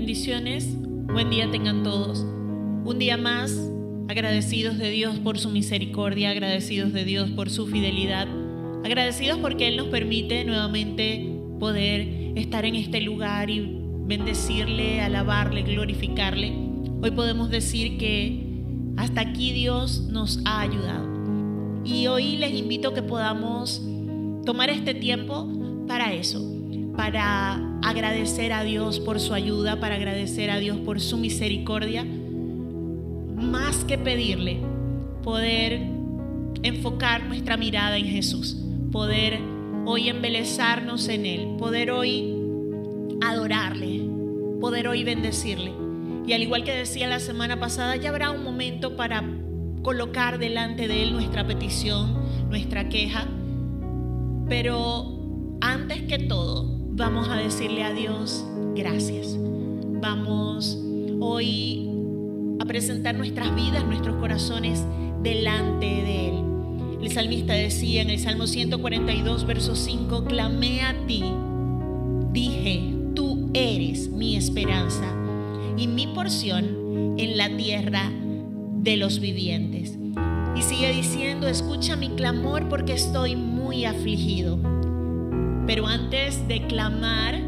Bendiciones, buen día tengan todos. Un día más, agradecidos de Dios por su misericordia, agradecidos de Dios por su fidelidad, agradecidos porque Él nos permite nuevamente poder estar en este lugar y bendecirle, alabarle, glorificarle. Hoy podemos decir que hasta aquí Dios nos ha ayudado. Y hoy les invito a que podamos tomar este tiempo para eso, para agradecer a Dios por su ayuda, para agradecer a Dios por su misericordia, más que pedirle, poder enfocar nuestra mirada en Jesús, poder hoy embelezarnos en Él, poder hoy adorarle, poder hoy bendecirle. Y al igual que decía la semana pasada, ya habrá un momento para colocar delante de Él nuestra petición, nuestra queja. Pero antes que todo, vamos a decirle a Dios gracias. Vamos hoy a presentar nuestras vidas, nuestros corazones delante de Él. El salmista decía en el Salmo 142, verso 5, clamé a ti, dije, tú eres mi esperanza y mi porción en la tierra de los vivientes. Y sigue diciendo, escucha mi clamor porque estoy muy afligido. Pero antes de clamar,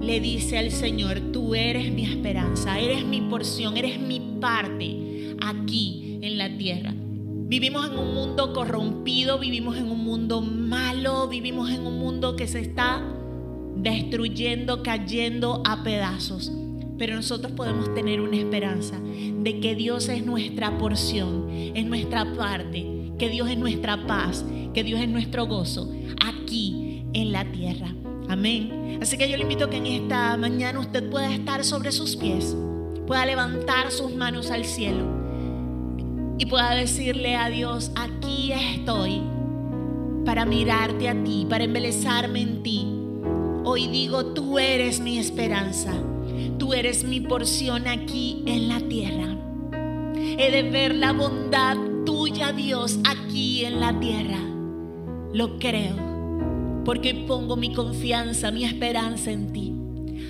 le dice al Señor, tú eres mi esperanza, eres mi porción, eres mi parte aquí en la tierra. Vivimos en un mundo corrompido, vivimos en un mundo malo, vivimos en un mundo que se está destruyendo, cayendo a pedazos. Pero nosotros podemos tener una esperanza de que Dios es nuestra porción, es nuestra parte, que Dios es nuestra paz, que Dios es nuestro gozo en la tierra. Amén. Así que yo le invito que en esta mañana usted pueda estar sobre sus pies, pueda levantar sus manos al cielo y pueda decirle a Dios, aquí estoy para mirarte a ti, para embelezarme en ti. Hoy digo, tú eres mi esperanza, tú eres mi porción aquí en la tierra. He de ver la bondad tuya, Dios, aquí en la tierra. Lo creo, porque pongo mi confianza, mi esperanza en ti.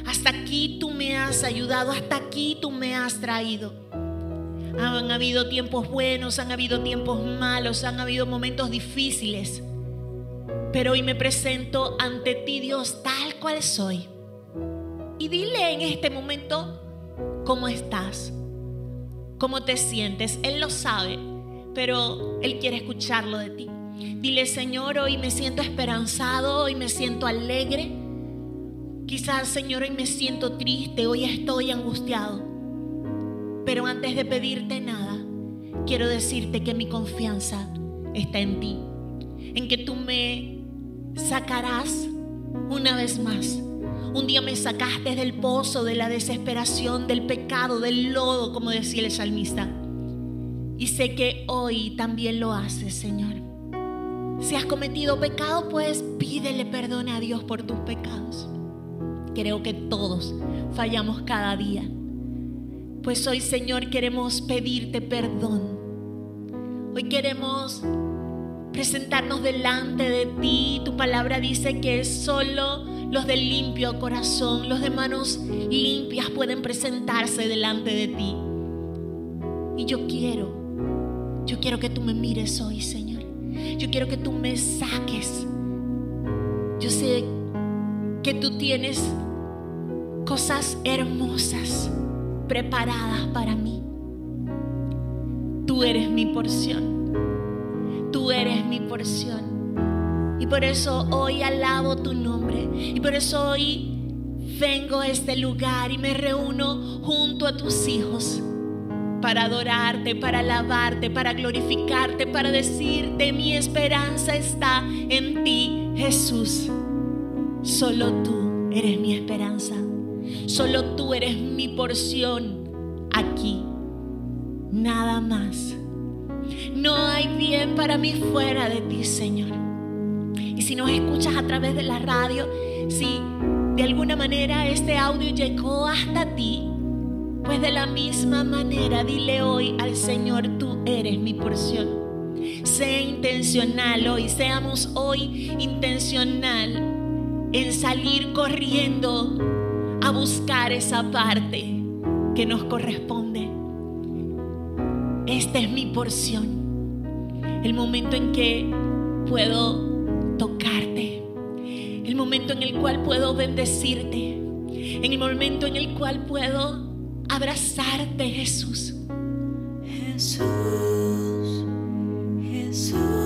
Hasta aquí tú me has ayudado, hasta aquí tú me has traído. Han habido tiempos buenos, han habido tiempos malos, han habido momentos difíciles. Pero hoy me presento ante ti, Dios, tal cual soy. Y dile en este momento cómo estás, cómo te sientes. Él lo sabe, pero Él quiere escucharlo de ti. Dile, Señor, hoy me siento esperanzado, hoy me siento alegre. Quizás, Señor, hoy me siento triste, hoy estoy angustiado. Pero antes de pedirte nada, quiero decirte que mi confianza está en ti, en que tú me sacarás una vez más. Un día me sacaste del pozo, de la desesperación, del pecado, del lodo, como decía el salmista. Y sé que hoy también lo haces, Señor. Si has cometido pecado, pues pídele perdón a Dios por tus pecados. Creo que todos fallamos cada día. Pues hoy, Señor, queremos pedirte perdón. Hoy queremos presentarnos delante de ti. Tu palabra dice que solo los de limpio corazón, los de manos limpias pueden presentarse delante de ti. Y yo quiero, yo quiero que tú me mires hoy, Señor. Yo quiero que tú me saques. Yo sé que tú tienes cosas hermosas preparadas para mí. Tú eres mi porción. Tú eres mi porción. Y por eso hoy alabo tu nombre. Y por eso hoy vengo a este lugar y me reúno junto a tus hijos para adorarte, para alabarte, para glorificarte, para decirte mi esperanza está en ti, Jesús. Solo tú eres mi esperanza. Solo tú eres mi porción aquí. Nada más. No hay bien para mí fuera de ti, Señor. Y si nos escuchas a través de la radio, si de alguna manera este audio llegó hasta ti, pues de la misma manera dile hoy al Señor, tú eres mi porción. Sé intencional hoy, seamos hoy intencional en salir corriendo a buscar esa parte que nos corresponde. Esta es mi porción. El momento en que puedo tocarte. El momento en el cual puedo bendecirte. En el momento en el cual puedo abrazarte, Jesús. Jesús, Jesús,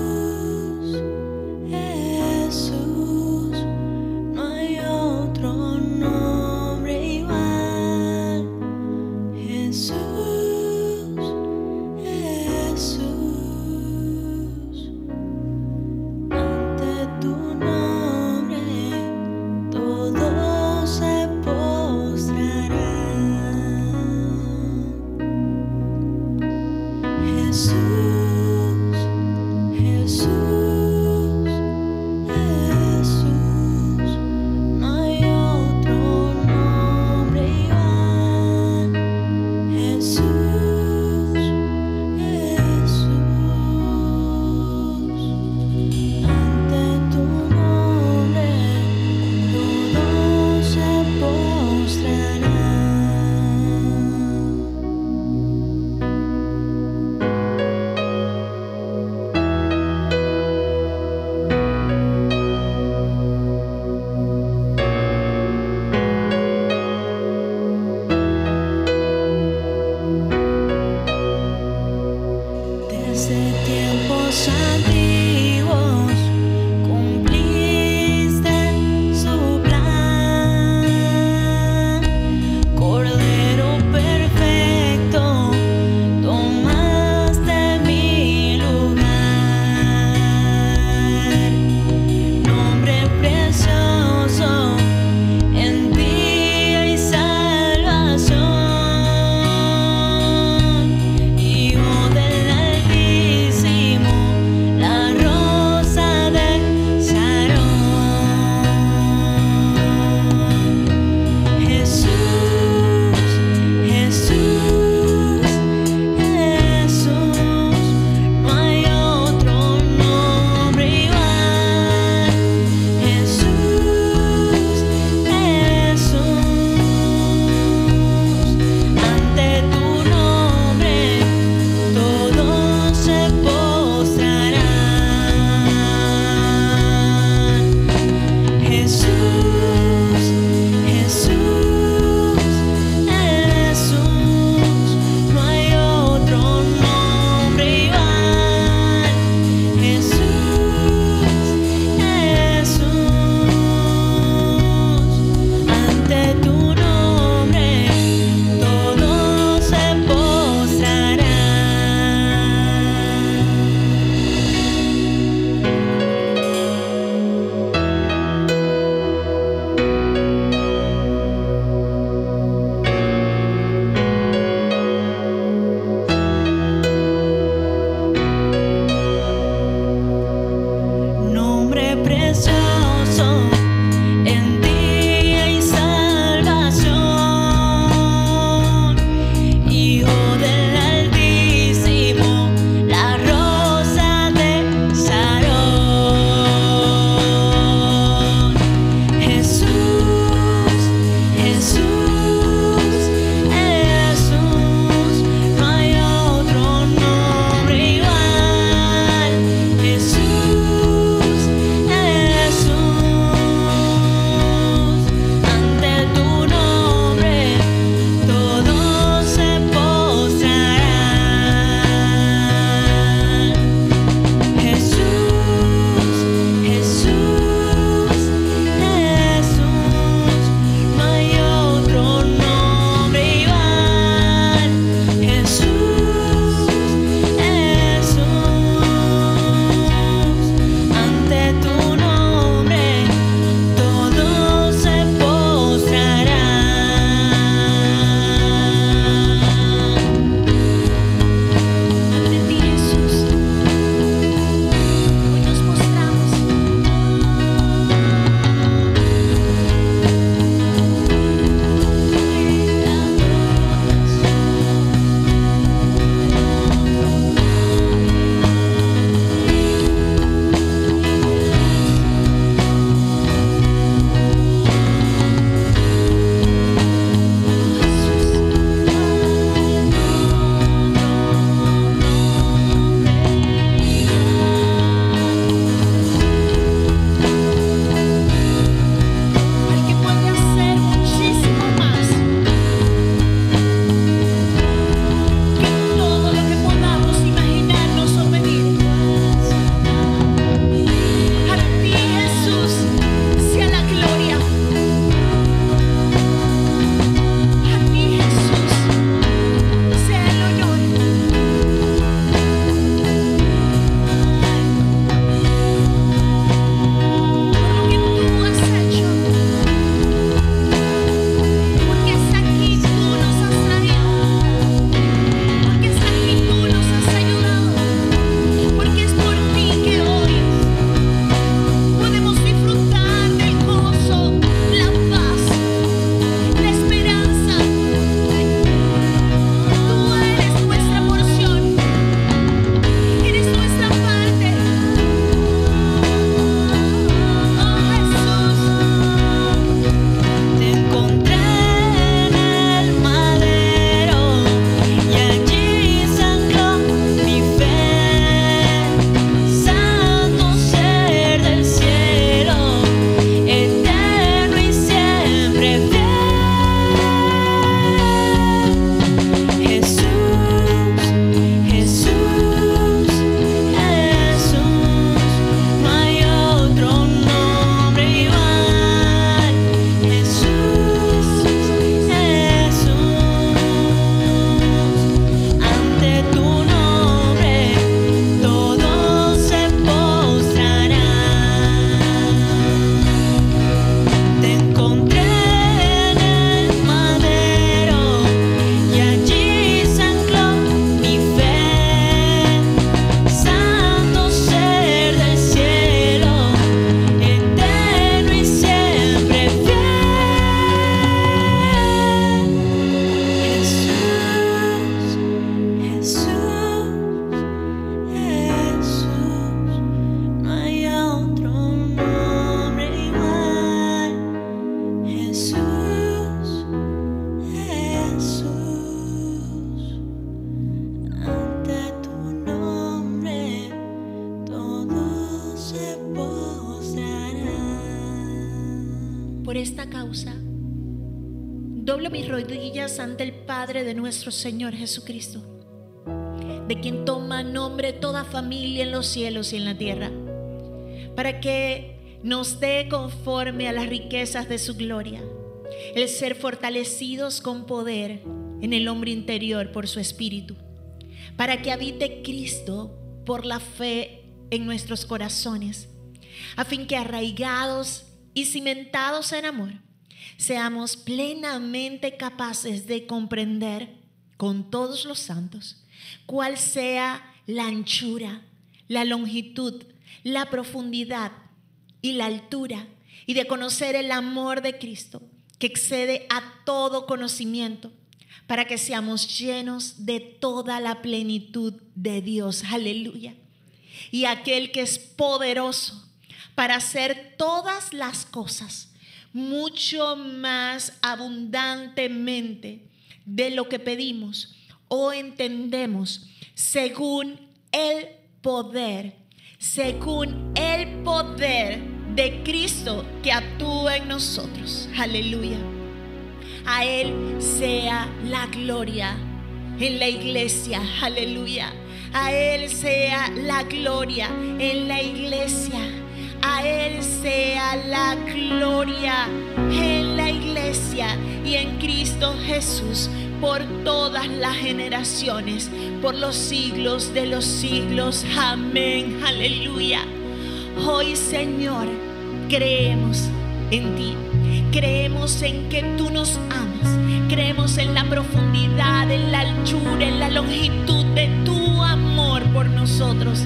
nuestro Señor Jesucristo, de quien toma nombre toda familia en los cielos y en la tierra, para que nos dé conforme a las riquezas de su gloria, el ser fortalecidos con poder en el hombre interior por su espíritu, para que habite Cristo por la fe en nuestros corazones, a fin que arraigados y cimentados en amor, seamos plenamente capaces de comprender con todos los santos cuál sea la anchura, la longitud, la profundidad y la altura, y de conocer el amor de Cristo que excede a todo conocimiento, para que seamos llenos de toda la plenitud de Dios. Aleluya. Y aquel que es poderoso para hacer todas las cosas mucho más abundantemente de lo que pedimos o entendemos, según el poder, según el poder de Cristo que actúa en nosotros. Aleluya. A Él sea la gloria en la iglesia. Aleluya. A Él sea la gloria en la iglesia. A Él sea la gloria la iglesia y en Cristo Jesús por todas las generaciones, por los siglos de los siglos. Amén. Aleluya. Hoy, Señor, creemos en ti. Creemos en que tú nos amas. Creemos en la profundidad, en la altura, en la longitud de tu amor por nosotros.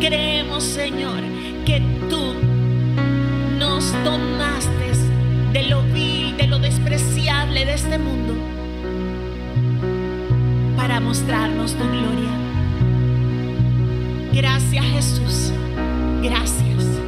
Creemos, Señor, que tú nos tomaste de lo lo de este mundo para mostrarnos tu gloria. Gracias Jesús, gracias.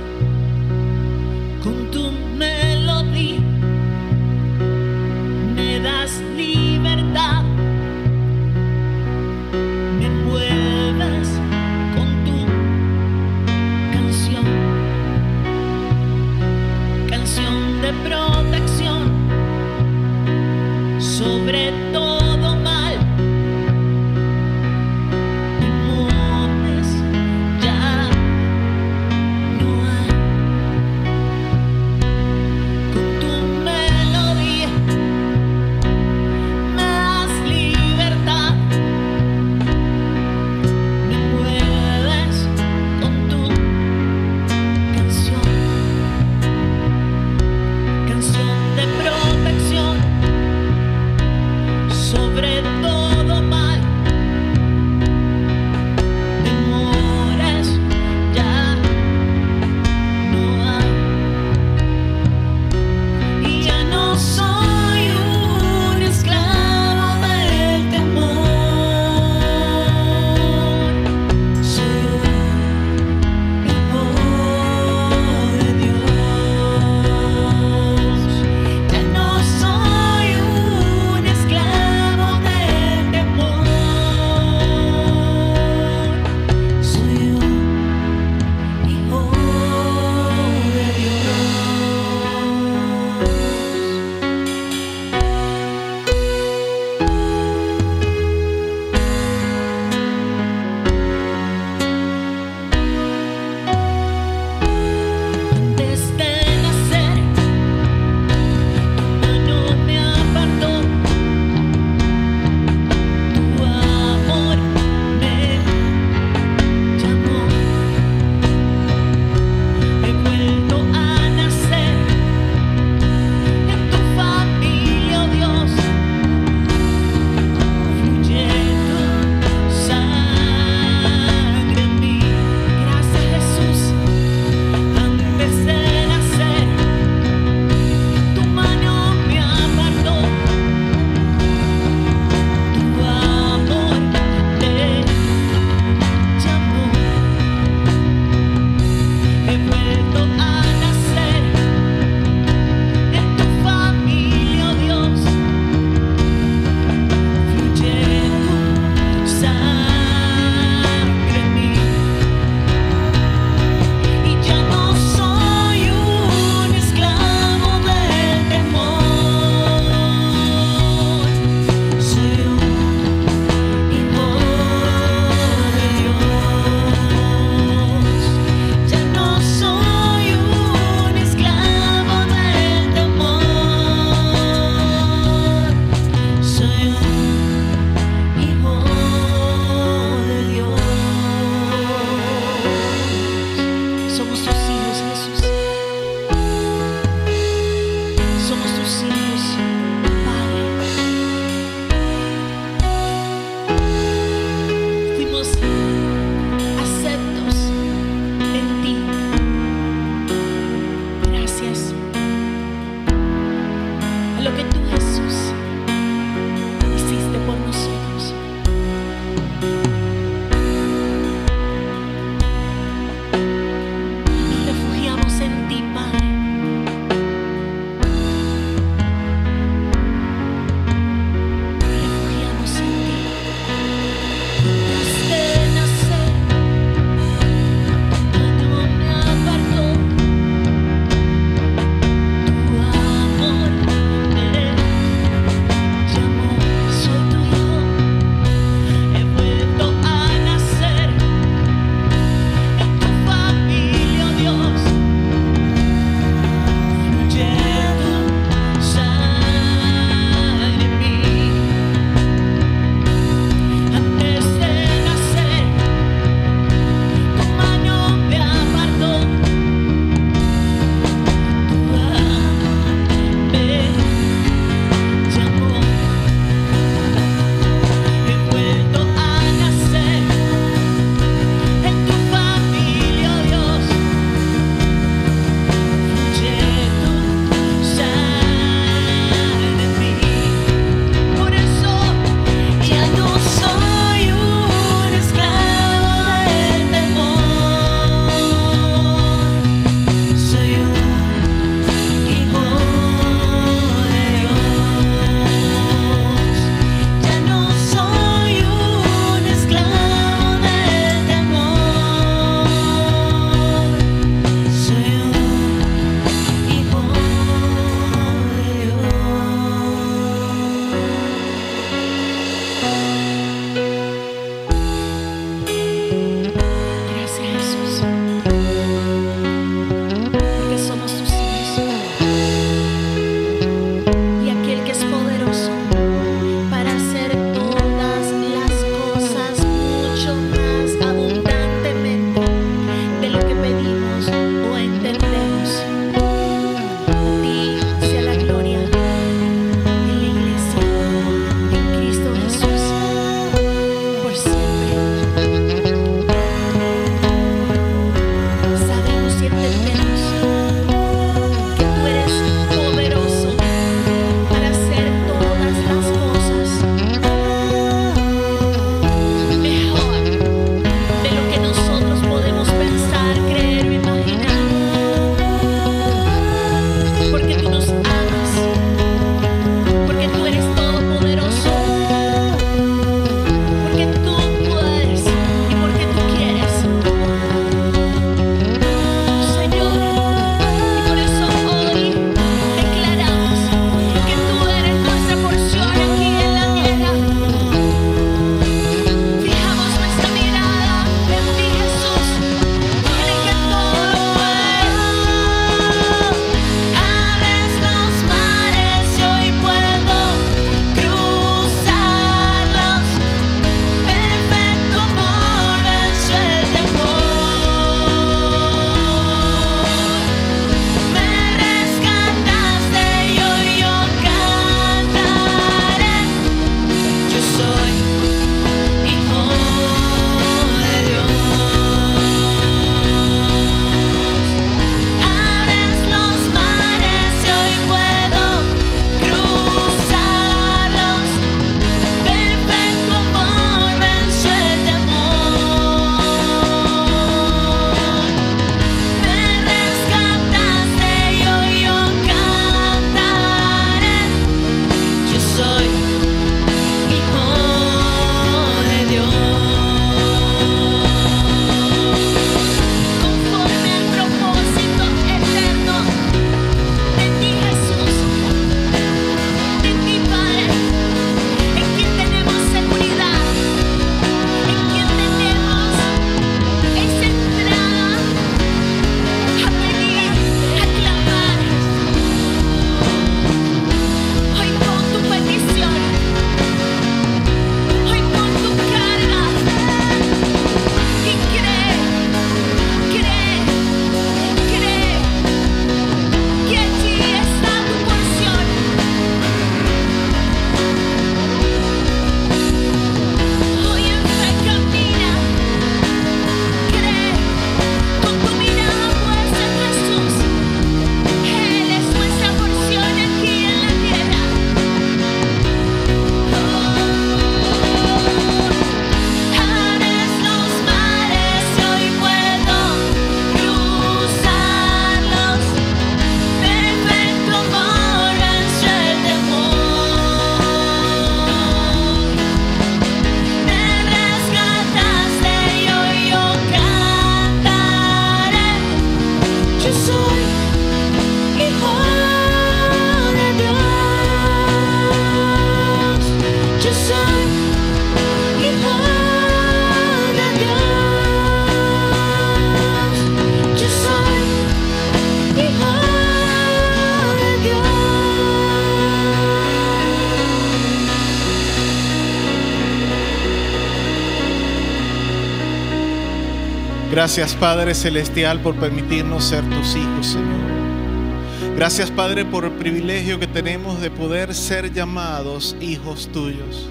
Gracias Padre Celestial por permitirnos ser tus hijos, Señor. Gracias Padre por el privilegio que tenemos de poder ser llamados hijos tuyos.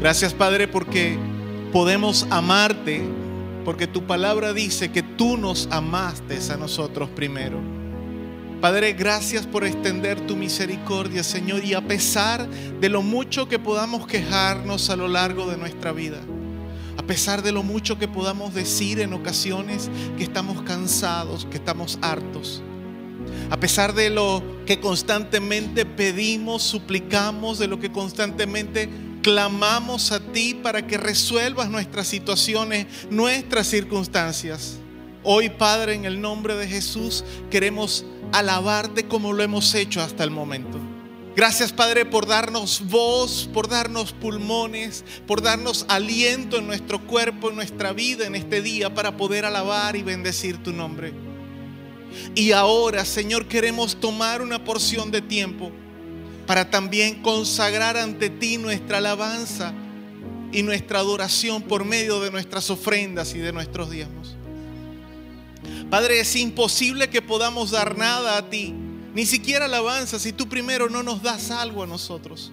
Gracias Padre porque podemos amarte, porque tu palabra dice que tú nos amaste a nosotros primero. Padre, gracias por extender tu misericordia, Señor, y a pesar de lo mucho que podamos quejarnos a lo largo de nuestra vida, pesar de lo mucho que podamos decir en ocasiones que estamos cansados, que estamos hartos, a pesar de lo que constantemente pedimos, suplicamos, de lo que constantemente clamamos a ti para que resuelvas nuestras situaciones, nuestras circunstancias. Hoy, Padre, en el nombre de Jesús, queremos alabarte como lo hemos hecho hasta el momento. Gracias, Padre, por darnos voz, por darnos pulmones, por darnos aliento en nuestro cuerpo, en nuestra vida, en este día, para poder alabar y bendecir tu nombre. Y ahora, Señor, queremos tomar una porción de tiempo para también consagrar ante ti nuestra alabanza y nuestra adoración por medio de nuestras ofrendas y de nuestros diezmos. Padre, es imposible que podamos dar nada a ti, ni siquiera alabanza, si tú primero no nos das algo a nosotros.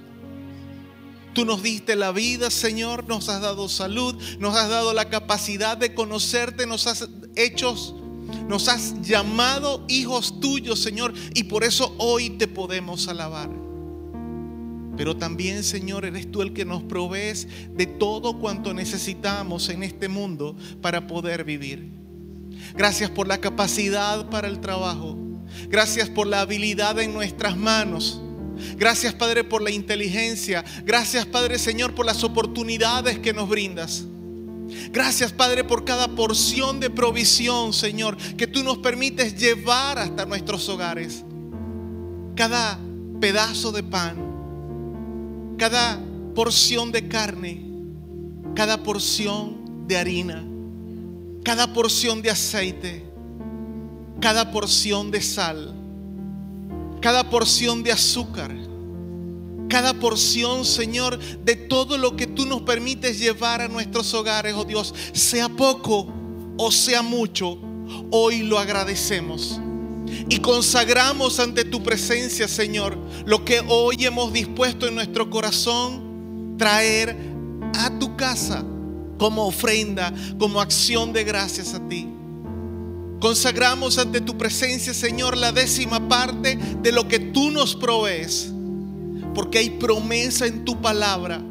Tú nos diste la vida, Señor, nos has dado salud, nos has dado la capacidad de conocerte, nos has hecho, nos has llamado hijos tuyos, Señor, y por eso hoy te podemos alabar. Pero también, Señor, eres tú el que nos provees de todo cuanto necesitamos en este mundo para poder vivir. Gracias por la capacidad para el trabajo. Gracias por la habilidad en nuestras manos. Gracias Padre por la inteligencia. Gracias Padre Señor por las oportunidades que nos brindas. Gracias Padre por cada porción de provisión Señor que tú nos permites llevar hasta nuestros hogares. Cada pedazo de pan, cada porción de carne, cada porción de harina cada porción de aceite, cada porción de sal, cada porción de azúcar, cada porción, Señor, de todo lo que tú nos permites llevar a nuestros hogares, oh Dios, sea poco o sea mucho, hoy lo agradecemos. Y consagramos ante tu presencia, Señor, lo que hoy hemos dispuesto en nuestro corazón traer a tu casa como ofrenda, como acción de gracias a ti. Consagramos ante tu presencia, Señor, la décima parte de lo que tú nos provees, porque hay promesa en tu palabra.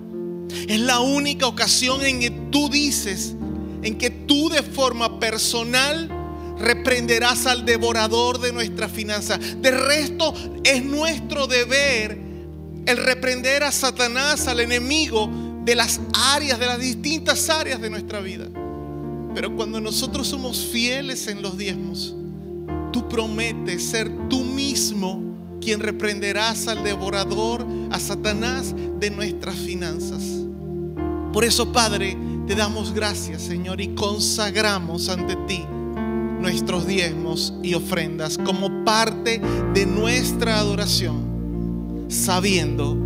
Es la única ocasión en que tú dices, en que tú de forma personal reprenderás al devorador de nuestra finanza. De resto, es nuestro deber el reprender a Satanás, al enemigo, de las áreas, de las distintas áreas de nuestra vida. Pero cuando nosotros somos fieles en los diezmos, tú prometes ser tú mismo quien reprenderás al devorador, a Satanás de nuestras finanzas. Por eso, Padre, te damos gracias, Señor, y consagramos ante ti nuestros diezmos y ofrendas como parte de nuestra adoración, sabiendo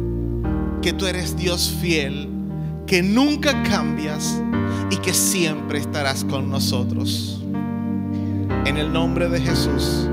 que tú eres Dios fiel que nunca cambias y que siempre estarás con nosotros. En el nombre de Jesús.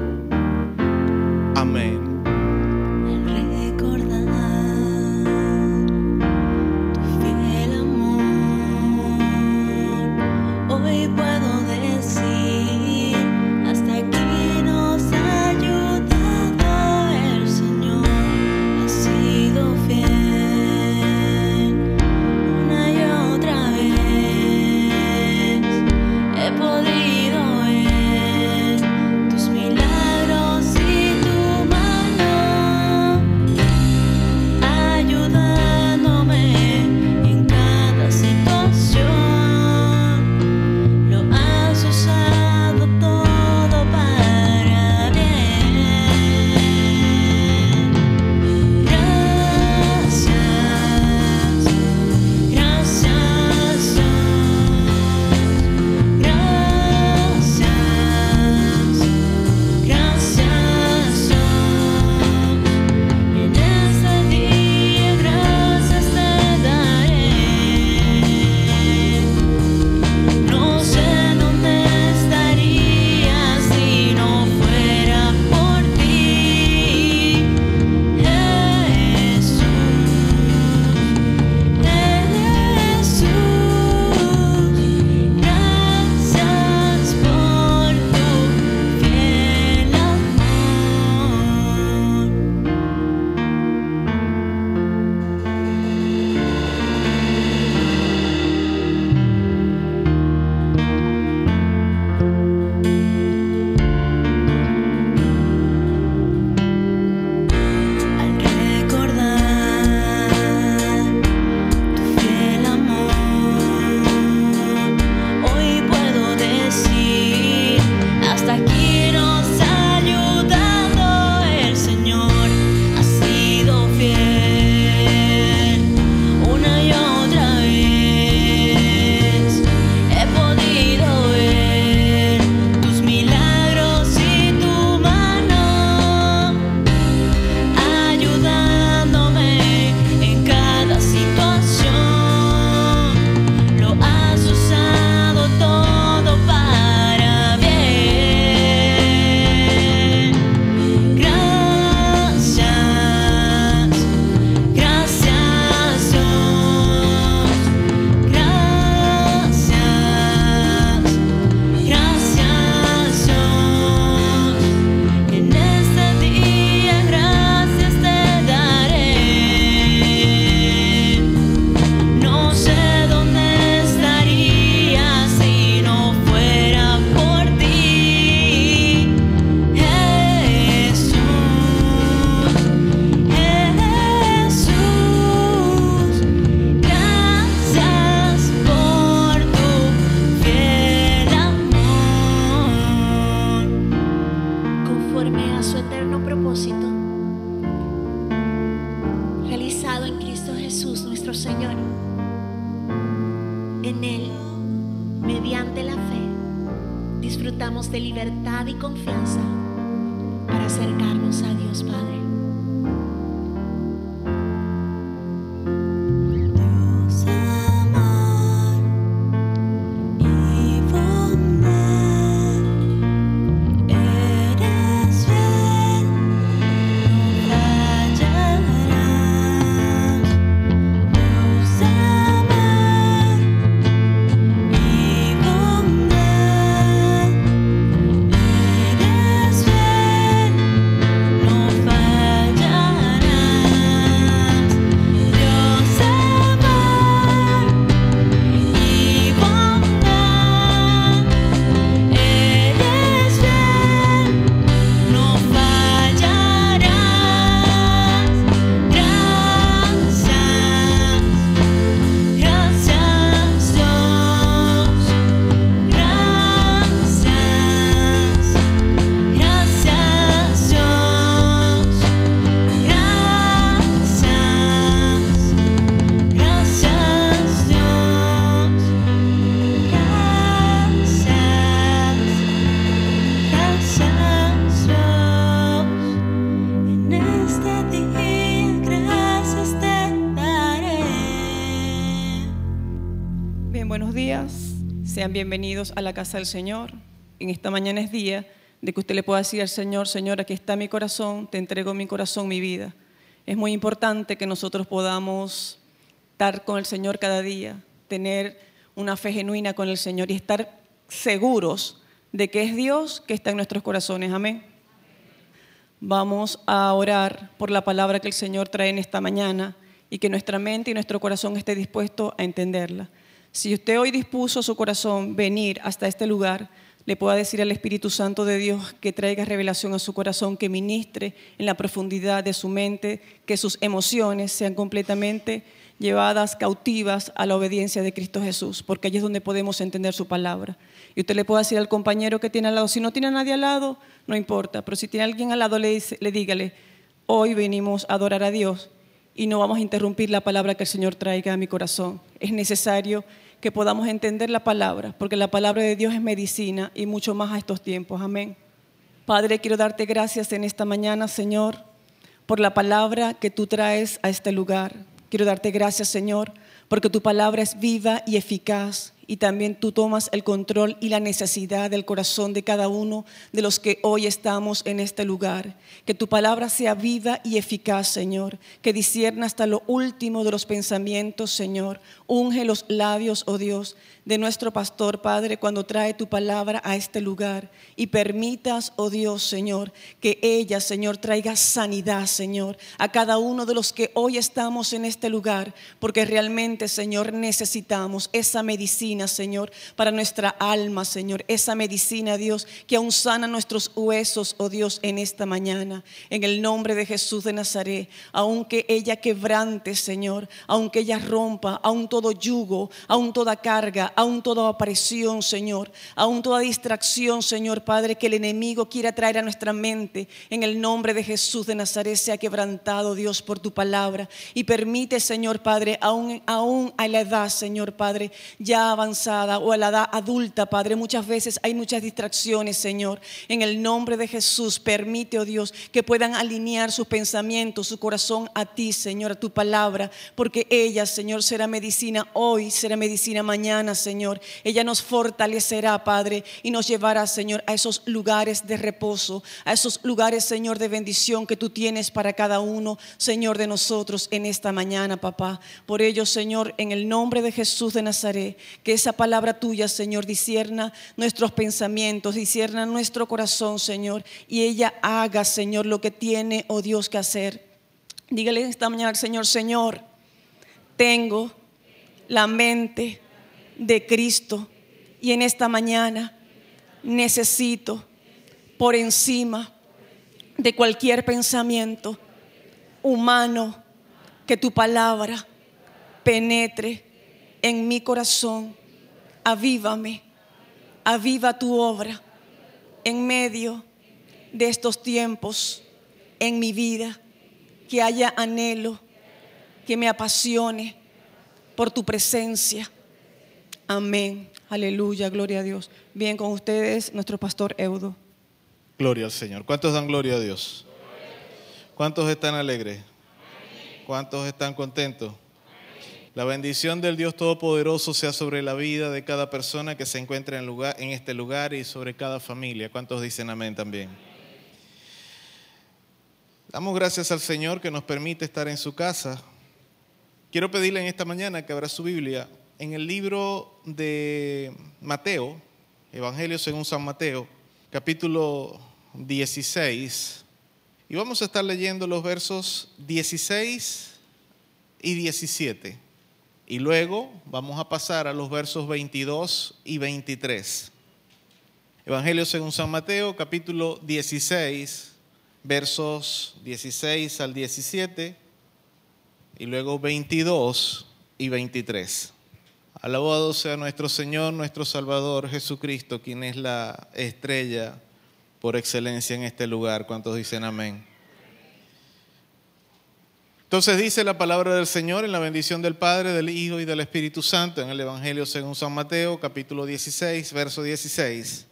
Sean bienvenidos a la casa del Señor. En esta mañana es día de que usted le pueda decir al Señor, Señor, aquí está mi corazón, te entrego mi corazón, mi vida. Es muy importante que nosotros podamos estar con el Señor cada día, tener una fe genuina con el Señor y estar seguros de que es Dios que está en nuestros corazones. Amén. Vamos a orar por la palabra que el Señor trae en esta mañana y que nuestra mente y nuestro corazón esté dispuesto a entenderla. Si usted hoy dispuso su corazón venir hasta este lugar, le pueda decir al Espíritu Santo de Dios que traiga revelación a su corazón, que ministre en la profundidad de su mente, que sus emociones sean completamente llevadas cautivas a la obediencia de Cristo Jesús, porque allí es donde podemos entender su palabra. Y usted le puede decir al compañero que tiene al lado, si no tiene a nadie al lado, no importa, pero si tiene a alguien al lado, le, dice- le dígale, hoy venimos a adorar a Dios y no vamos a interrumpir la palabra que el Señor traiga a mi corazón. Es necesario que podamos entender la palabra, porque la palabra de Dios es medicina y mucho más a estos tiempos. Amén. Padre, quiero darte gracias en esta mañana, Señor, por la palabra que tú traes a este lugar. Quiero darte gracias, Señor, porque tu palabra es viva y eficaz y también tú tomas el control y la necesidad del corazón de cada uno de los que hoy estamos en este lugar. Que tu palabra sea viva y eficaz, Señor, que discierna hasta lo último de los pensamientos, Señor. Unge los labios, oh Dios, de nuestro pastor, Padre, cuando trae tu palabra a este lugar. Y permitas, oh Dios, Señor, que ella, Señor, traiga sanidad, Señor, a cada uno de los que hoy estamos en este lugar, porque realmente, Señor, necesitamos esa medicina, Señor, para nuestra alma, Señor, esa medicina, Dios, que aún sana nuestros huesos, oh Dios, en esta mañana. En el nombre de Jesús de Nazaret, aunque ella quebrante, Señor, aunque ella rompa, aún todo yugo, aún toda carga, aún toda aparición, Señor, aún toda distracción, Señor Padre, que el enemigo quiera traer a nuestra mente, en el nombre de Jesús de Nazaret, sea quebrantado, Dios, por tu palabra. Y permite, Señor Padre, aún, aún a la edad, Señor Padre, ya avanzada o a la edad adulta, Padre, muchas veces hay muchas distracciones, Señor. En el nombre de Jesús, permite, oh Dios, que puedan alinear sus pensamientos, su corazón a ti, Señor, a tu palabra, porque ella, Señor, será medicina hoy, será medicina mañana, Señor. Ella nos fortalecerá, Padre, y nos llevará, Señor, a esos lugares de reposo, a esos lugares, Señor, de bendición que tú tienes para cada uno, Señor, de nosotros en esta mañana, papá. Por ello, Señor, en el nombre de Jesús de Nazaret, que esa palabra tuya, Señor, disierna nuestros pensamientos, disierna nuestro corazón, Señor, y ella haga, Señor, lo que tiene, oh Dios, que hacer. Dígale esta mañana al Señor, Señor, tengo la mente de Cristo y en esta mañana necesito por encima de cualquier pensamiento humano que tu palabra penetre en mi corazón. Avívame, aviva tu obra en medio de estos tiempos en mi vida, que haya anhelo, que me apasione por tu presencia. Amén. Aleluya, gloria a Dios. Bien, con ustedes, nuestro pastor Eudo. Gloria al Señor. ¿Cuántos dan gloria a Dios? ¿Cuántos están alegres? ¿Cuántos están contentos? La bendición del Dios Todopoderoso sea sobre la vida de cada persona que se encuentra en, lugar, en este lugar y sobre cada familia. ¿Cuántos dicen amén también? Damos gracias al Señor que nos permite estar en su casa. Quiero pedirle en esta mañana que abra su Biblia en el libro de Mateo, Evangelio según San Mateo, capítulo 16. Y vamos a estar leyendo los versos 16 y 17. Y luego vamos a pasar a los versos 22 y 23. Evangelio según San Mateo, capítulo 16, versos 16 al 17 y luego 22 y 23. Alabado sea nuestro Señor, nuestro Salvador Jesucristo, quien es la estrella por excelencia en este lugar. ¿Cuántos dicen amén? Entonces dice la palabra del Señor en la bendición del Padre, del Hijo y del Espíritu Santo en el Evangelio según San Mateo, capítulo 16, verso 16.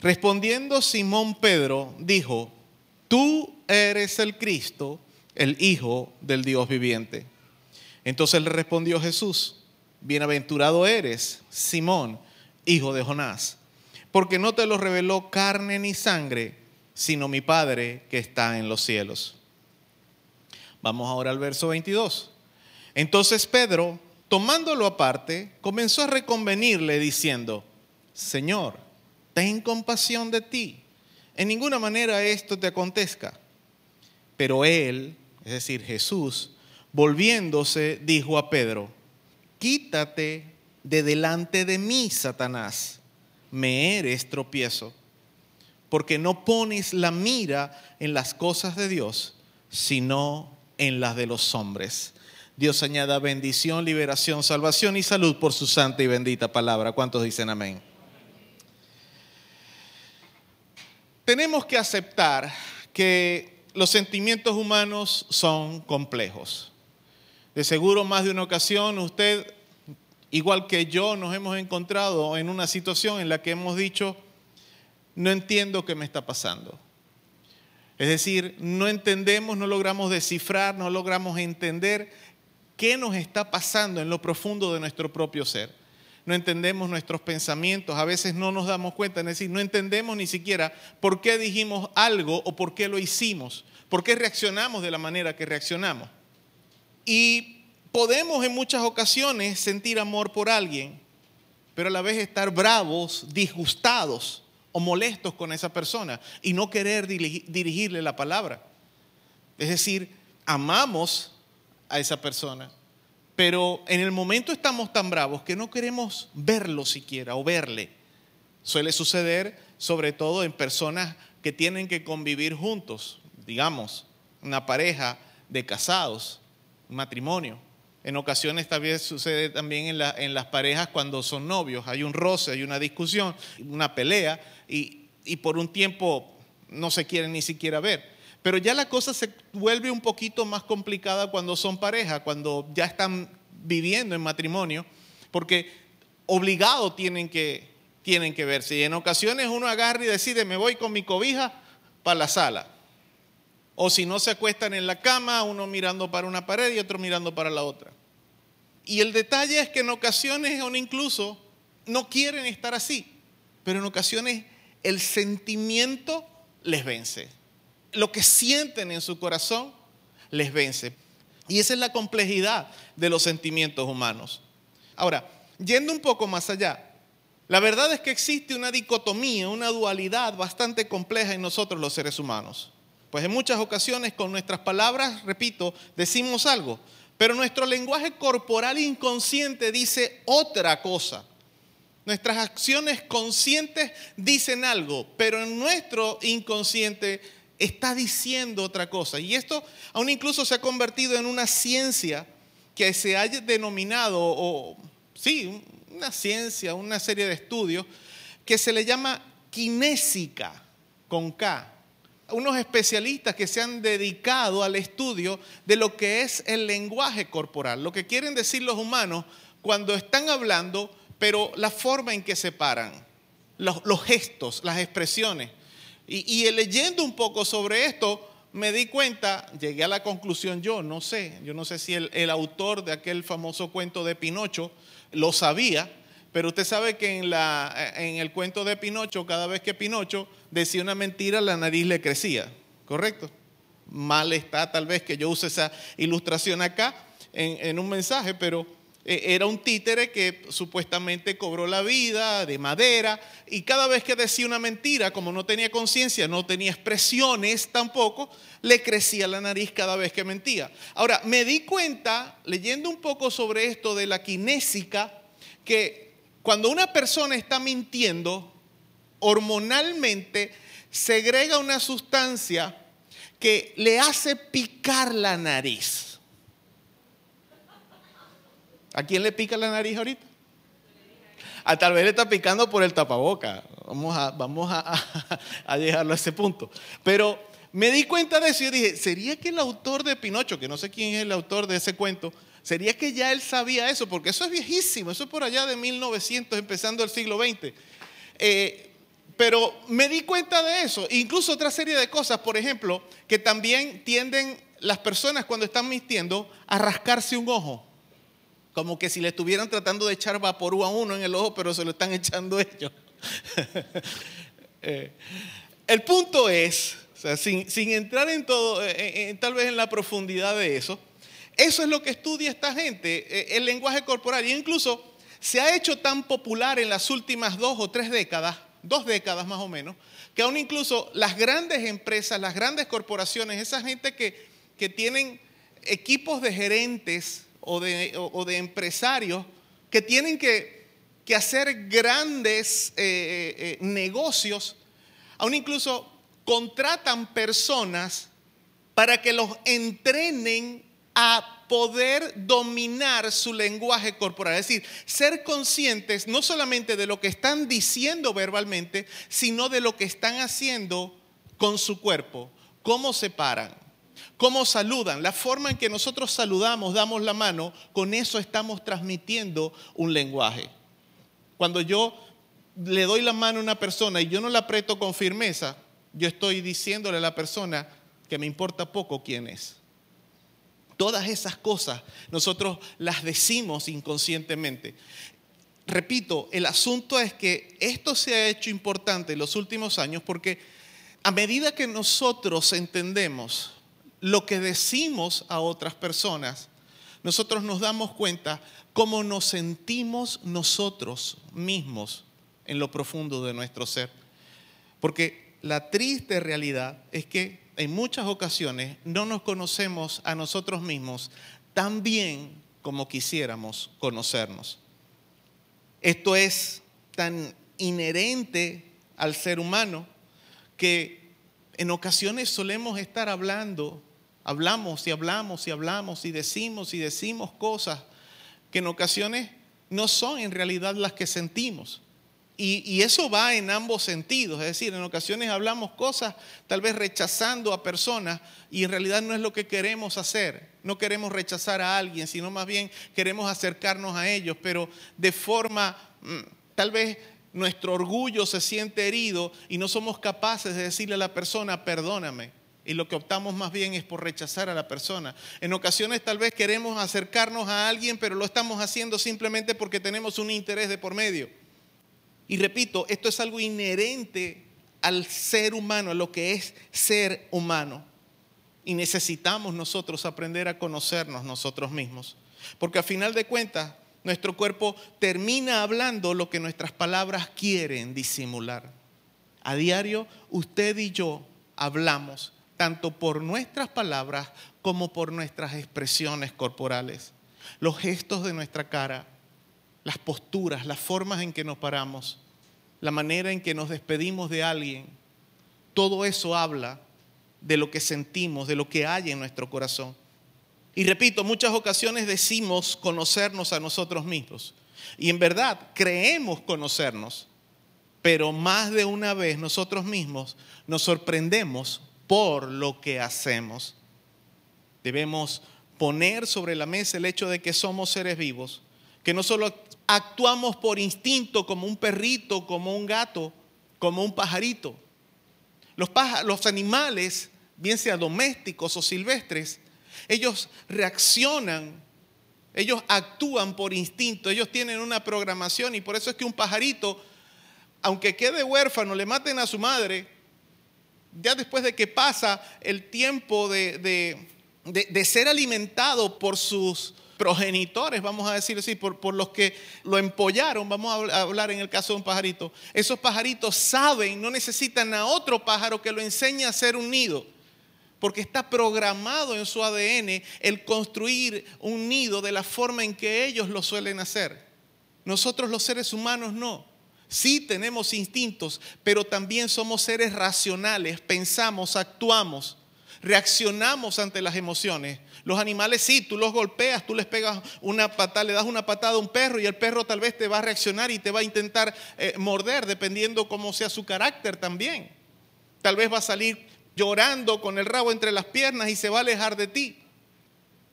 Respondiendo Simón Pedro, dijo, tú eres el Cristo, el Hijo del Dios viviente. Entonces le respondió Jesús, bienaventurado eres, Simón, hijo de Jonás, porque no te lo reveló carne ni sangre, sino mi Padre que está en los cielos. Vamos ahora al verso 22. Entonces Pedro, tomándolo aparte, comenzó a reconvenirle diciendo, Señor, ten compasión de ti. En ninguna manera esto te acontezca. Pero él, es decir, Jesús, volviéndose, dijo a Pedro, quítate de delante de mí, Satanás, me eres tropiezo, porque no pones la mira en las cosas de Dios, sino en las de los hombres. Dios añada bendición, liberación, salvación y salud por su santa y bendita palabra. ¿Cuántos dicen amén? Tenemos que aceptar que los sentimientos humanos son complejos. De seguro más de una ocasión usted, igual que yo, nos hemos encontrado en una situación en la que hemos dicho, no entiendo qué me está pasando. Es decir, no entendemos, no logramos descifrar, no logramos entender qué nos está pasando en lo profundo de nuestro propio ser. No entendemos nuestros pensamientos, a veces no nos damos cuenta, es decir, no entendemos ni siquiera por qué dijimos algo o por qué lo hicimos, por qué reaccionamos de la manera que reaccionamos. Y podemos en muchas ocasiones sentir amor por alguien, pero a la vez estar bravos, disgustados o molestos con esa persona y no querer dirigirle la palabra. Es decir, amamos a esa persona, pero en el momento estamos tan bravos que no queremos verlo siquiera o verle. Suele suceder sobre todo en personas que tienen que convivir juntos, digamos, una pareja de casados, un matrimonio. En ocasiones también sucede también en, la, en, las parejas cuando son novios. Hay un roce, hay una discusión, una pelea y, y, por un tiempo no se quieren ni siquiera ver. Pero ya la cosa se vuelve un poquito más complicada cuando son pareja, cuando ya están viviendo en matrimonio, porque obligado tienen que, tienen que verse. Y en ocasiones uno agarra y decide, me voy con mi cobija para la sala. O si no se acuestan en la cama, uno mirando para una pared y otro mirando para la otra. Y el detalle es que en ocasiones o incluso no quieren estar así, pero en ocasiones el sentimiento les vence. Lo que sienten en su corazón les vence. Y esa es la complejidad de los sentimientos humanos. Ahora, yendo un poco más allá, la verdad es que existe una dicotomía, una dualidad bastante compleja en nosotros los seres humanos. Pues en muchas ocasiones con nuestras palabras, repito, decimos algo, pero nuestro lenguaje corporal inconsciente dice otra cosa. Nuestras acciones conscientes dicen algo, pero en nuestro inconsciente está diciendo otra cosa. Y esto aún incluso se ha convertido en una ciencia que se ha denominado, o sí, una ciencia, una serie de estudios, que se le llama kinésica, con K unos especialistas que se han dedicado al estudio de lo que es el lenguaje corporal, lo que quieren decir los humanos cuando están hablando, pero la forma en que se paran, los, gestos, las expresiones. Y, y leyendo un poco sobre esto, me di cuenta, llegué a la conclusión yo, no sé, yo no sé si el, el autor de aquel famoso cuento de Pinocho lo sabía, pero usted sabe que en, la, en el cuento de Pinocho, cada vez que Pinocho decía una mentira, la nariz le crecía, ¿correcto? Mal está tal vez que yo use esa ilustración acá en, un mensaje, pero eh, era un títere que supuestamente cobró la vida de madera y cada vez que decía una mentira, como no tenía conciencia, no tenía expresiones tampoco, le crecía la nariz cada vez que mentía. Ahora, me di cuenta, leyendo un poco sobre esto de la kinésica, que cuando una persona está mintiendo, hormonalmente segrega una sustancia que le hace picar la nariz. ¿A quién le pica la nariz ahorita? A tal vez le está picando por el tapaboca. Vamos a, vamos a, a, a ese punto. Pero me di cuenta de eso y dije, ¿sería que el autor de Pinocho, que no sé quién es el autor de ese cuento, sería que ya él sabía eso? Porque eso es viejísimo, eso es por allá de 1900, empezando el siglo XX. Eh, pero me di cuenta de eso, incluso otra serie de cosas, por ejemplo, que también tienden las personas cuando están mintiendo a rascarse un ojo. Como que si le estuvieran tratando de echar vaporú a uno en el ojo, pero se lo están echando ellos. eh, el punto es, o sea, sin, entrar en todo, eh, en, tal vez en la profundidad de eso, eso es lo que estudia esta gente, eh, el lenguaje corporal. Y incluso se ha hecho tan popular en las últimas dos o tres décadas, dos décadas más o menos, que aún incluso las grandes empresas, las grandes corporaciones, esa gente que, que tienen equipos de gerentes o de, o, de empresarios que tienen que, que hacer grandes eh, eh, negocios, aún incluso contratan personas para que los entrenen a poder dominar su lenguaje corporal, es decir, ser conscientes no solamente de lo que están diciendo verbalmente, sino de lo que están haciendo con su cuerpo, cómo se paran, cómo saludan, la forma en que nosotros saludamos, damos la mano, con eso estamos transmitiendo un lenguaje. Cuando yo le doy la mano a una persona y yo no la aprieto con firmeza, yo estoy diciéndole a la persona que me importa poco quién es. Todas esas cosas nosotros las decimos inconscientemente. Repito, el asunto es que esto se ha hecho importante en los últimos años porque a medida que nosotros entendemos lo que decimos a otras personas, nosotros nos damos cuenta cómo nos sentimos nosotros mismos en lo profundo de nuestro ser. Porque la triste realidad es que en muchas ocasiones no nos conocemos a nosotros mismos tan bien como quisiéramos conocernos. Esto es tan inherente al ser humano que en ocasiones solemos estar hablando, hablamos y hablamos y hablamos y decimos y decimos cosas que en ocasiones no son en realidad las que sentimos. Y, eso va en ambos sentidos, es decir, en ocasiones hablamos cosas tal vez rechazando a personas y en realidad no es lo que queremos hacer. No queremos rechazar a alguien, sino más bien queremos acercarnos a ellos, pero de forma, tal vez nuestro orgullo se siente herido y no somos capaces de decirle a la persona, perdóname. Y lo que optamos más bien es por rechazar a la persona. En ocasiones tal vez queremos acercarnos a alguien, pero lo estamos haciendo simplemente porque tenemos un interés de por medio. Y repito, esto es algo inherente al ser humano, a lo que es ser humano. Y necesitamos nosotros aprender a conocernos nosotros mismos. Porque a final de cuentas, nuestro cuerpo termina hablando lo que nuestras palabras quieren disimular. A diario, usted y yo hablamos, tanto por nuestras palabras como por nuestras expresiones corporales. Los gestos de nuestra cara, las posturas, las formas en que nos paramos, la manera en que nos despedimos de alguien, todo eso habla de lo que sentimos, de lo que hay en nuestro corazón. Y repito, muchas ocasiones decimos conocernos a nosotros mismos. Y en verdad creemos conocernos, pero más de una vez nosotros mismos nos sorprendemos por lo que hacemos. Debemos poner sobre la mesa el hecho de que somos seres vivos, que no solo actuamos por instinto como un perrito, como un gato, como un pajarito. Los, animales, bien sea domésticos o silvestres, ellos reaccionan, ellos actúan por instinto, ellos tienen una programación y por eso es que un pajarito, aunque quede huérfano, le maten a su madre, ya después de que pasa el tiempo de- de- de ser alimentado por sus progenitores, vamos a decir así, por, por los que lo empollaron, vamos a habl- a hablar en el caso de un pajarito, esos pajaritos saben, no necesitan a otro pájaro que lo enseñe a hacer un nido, porque está programado en su ADN el construir un nido de la forma en que ellos lo suelen hacer. Nosotros los seres humanos no. Sí tenemos instintos, pero también somos seres racionales, pensamos, actuamos, reaccionamos ante las emociones. Los animales sí, tú los golpeas, tú les pegas una patada, le das una patada a un perro y el perro tal vez te va a reaccionar y te va a intentar eh, morder, dependiendo cómo sea su carácter también. Tal vez va a salir llorando con el rabo entre las piernas y se va a alejar de ti.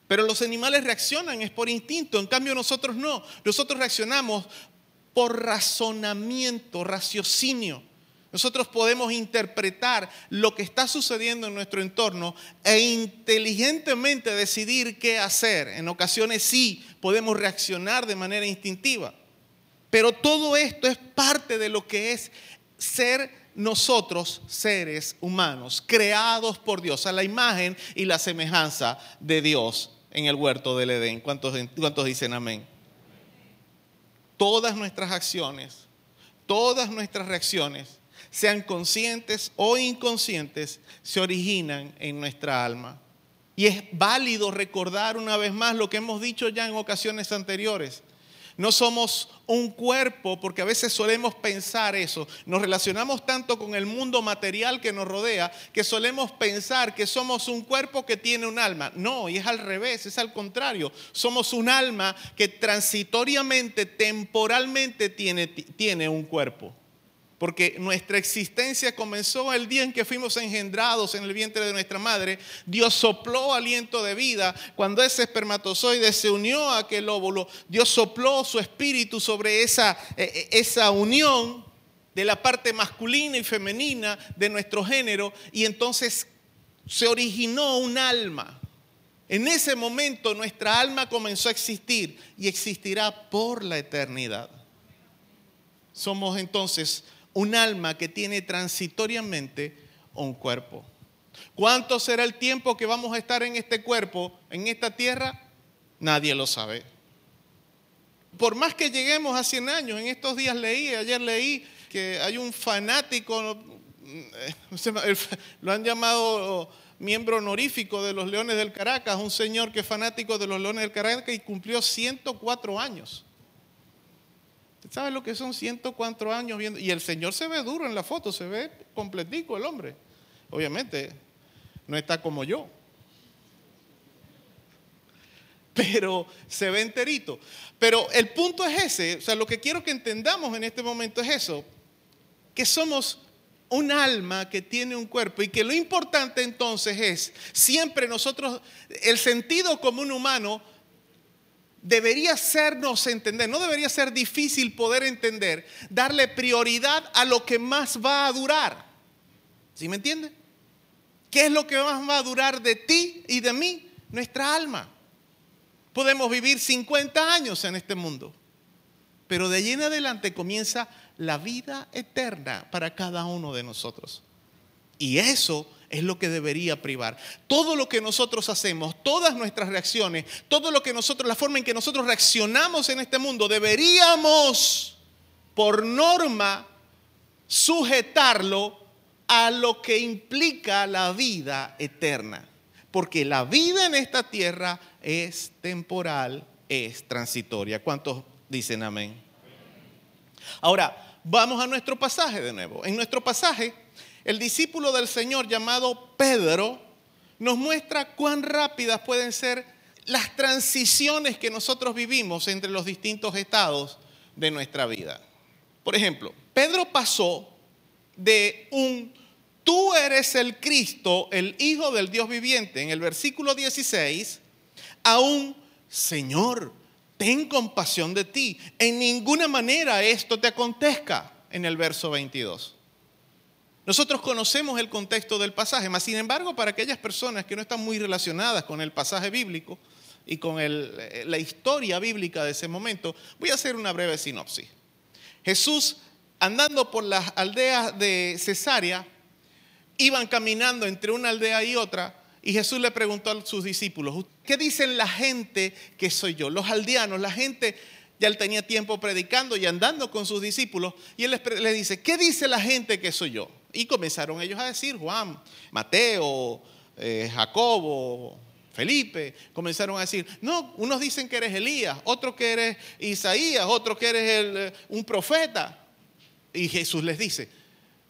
Pero los animales reaccionan, es por instinto, en cambio nosotros no. Nosotros reaccionamos por razonamiento, raciocinio. Nosotros podemos interpretar lo que está sucediendo en nuestro entorno e inteligentemente decidir qué hacer. En ocasiones sí podemos reaccionar de manera instintiva. Pero todo esto es parte de lo que es ser nosotros seres humanos, creados por Dios, a la imagen y la semejanza de Dios en el huerto del Edén. ¿Cuántos, dicen amén? Todas nuestras acciones, todas nuestras reacciones, sean conscientes o inconscientes, se originan en nuestra alma. Y es válido recordar una vez más lo que hemos dicho ya en ocasiones anteriores. No somos un cuerpo, porque a veces solemos pensar eso. Nos relacionamos tanto con el mundo material que nos rodea que solemos pensar que somos un cuerpo que tiene un alma. No, y es al revés, es al contrario. Somos un alma que transitoriamente, temporalmente tiene, tiene un cuerpo. Porque nuestra existencia comenzó el día en que fuimos engendrados en el vientre de nuestra madre. Dios sopló aliento de vida. Cuando ese espermatozoide se unió a aquel óvulo, Dios sopló su espíritu sobre esa, eh, esa unión de la parte masculina y femenina de nuestro género. Y entonces se originó un alma. En ese momento nuestra alma comenzó a existir y existirá por la eternidad. Somos entonces un alma que tiene transitoriamente un cuerpo. ¿Cuánto será el tiempo que vamos a estar en este cuerpo, en esta tierra? Nadie lo sabe. Por más que lleguemos a 100 años, en estos días leí, ayer leí que hay un fanático, lo han llamado miembro honorífico de los Leones del Caracas, un señor que es fanático de los Leones del Caracas y cumplió 104 años. ¿Sabe lo que son 104 años viendo? Y el Señor se ve duro en la foto, se ve completico el hombre. Obviamente, no está como yo. Pero se ve enterito. Pero el punto es ese, o sea, lo que quiero que entendamos en este momento es eso, que somos un alma que tiene un cuerpo y que lo importante entonces es siempre nosotros, el sentido común humano, debería hacernos entender, no debería ser difícil poder entender, darle prioridad a lo que más va a durar. ¿Sí me entiende? ¿Qué es lo que más va a durar de ti y de mí? Nuestra alma. Podemos vivir 50 años en este mundo, pero de allí en adelante comienza la vida eterna para cada uno de nosotros. Y eso es lo que debería privar. Todo lo que nosotros hacemos, todas nuestras reacciones, todo lo que nosotros, la forma en que nosotros reaccionamos en este mundo, deberíamos, por norma, sujetarlo a lo que implica la vida eterna. Porque la vida en esta tierra es temporal, es transitoria. ¿Cuántos dicen amén? Ahora, vamos a nuestro pasaje de nuevo. En nuestro pasaje el discípulo del Señor llamado Pedro nos muestra cuán rápidas pueden ser las transiciones que nosotros vivimos entre los distintos estados de nuestra vida. Por ejemplo, Pedro pasó de un tú eres el Cristo, el Hijo del Dios viviente. En el versículo 16, aún, Señor, ten compasión de ti. En ninguna manera esto te acontezca en el verso 22. Nosotros conocemos el contexto del pasaje, mas sin embargo, para aquellas personas que no están muy relacionadas con el pasaje bíblico y con eh, la historia bíblica de ese momento, voy a hacer una breve sinopsis. Jesús, andando por las aldeas de Cesarea, iban caminando entre una aldea y otra, y Jesús le preguntó a sus discípulos, ¿qué dicen la gente que soy yo? Los aldeanos, la gente, ya él tenía tiempo predicando y andando con sus discípulos, y él les dice, ¿qué dice la gente que soy yo? Y comenzaron ellos a decir, Juan, Mateo, eh, Jacobo, Felipe, comenzaron a decir, no, unos dicen que eres Elías, otros que eres Isaías, otros que eres el, eh, un profeta. Y Jesús les dice,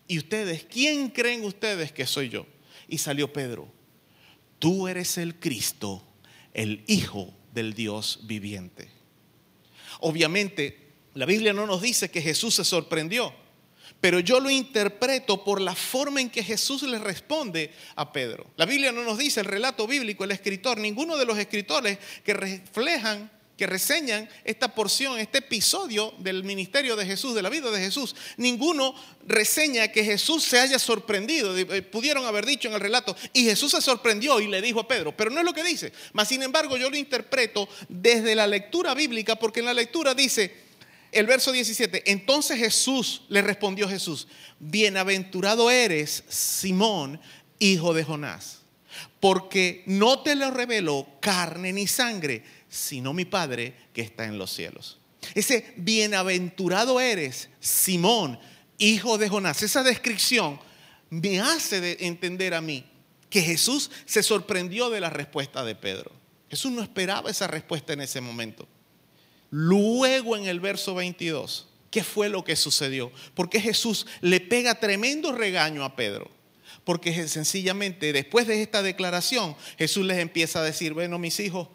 ¿y ustedes, quién creen ustedes que soy yo? Y salió Pedro, tú eres el Cristo, el Hijo del Dios viviente. Obviamente, la Biblia no nos dice que Jesús se sorprendió, pero yo lo interpreto por la forma en que Jesús le responde a Pedro. La Biblia no nos dice, el relato bíblico, el escritor, ninguno de los escritores que reflejan, que reseñan esta porción, este episodio del ministerio de Jesús, de la vida de Jesús, ninguno reseña que Jesús se haya sorprendido. Eh, Pudieron haber dicho en el relato, y Jesús se sorprendió y le dijo a Pedro, pero no es lo que dice. Mas sin embargo, yo lo interpreto desde la lectura bíblica, porque en la lectura dice, el verso 17, entonces Jesús, le respondió Jesús, bienaventurado eres, Simón, hijo de Jonás, porque no te lo reveló carne ni sangre, sino mi Padre que está en los cielos. Ese bienaventurado eres, Simón, hijo de Jonás, esa descripción me hace de entender a mí que Jesús se sorprendió de la respuesta de Pedro. Jesús no esperaba esa respuesta en ese momento. Luego en el verso 22, ¿qué fue lo que sucedió? Porque Jesús le pega tremendo regaño a Pedro. Porque sencillamente después de esta declaración, Jesús les empieza a decir, bueno, mis hijos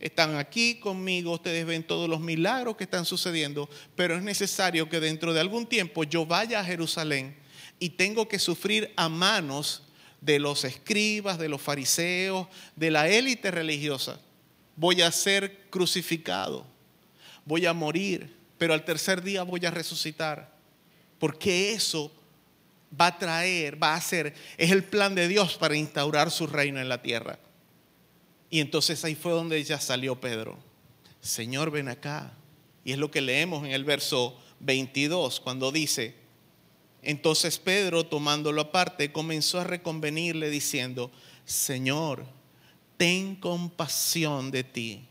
están aquí conmigo, ustedes ven todos los milagros que están sucediendo, pero es necesario que dentro de algún tiempo yo vaya a Jerusalén y tengo que sufrir a manos de los escribas, de los fariseos, de la élite religiosa. Voy a ser crucificado voy a morir, pero al tercer día voy a resucitar. Porque eso va a traer, va a ser, es el plan de Dios para instaurar su reino en la tierra. Y entonces ahí fue donde ya salió Pedro. Señor, ven acá. Y es lo que leemos en el verso 22, cuando dice, entonces Pedro, tomándolo aparte, comenzó a reconvenirle diciendo, Señor, ten compasión de ti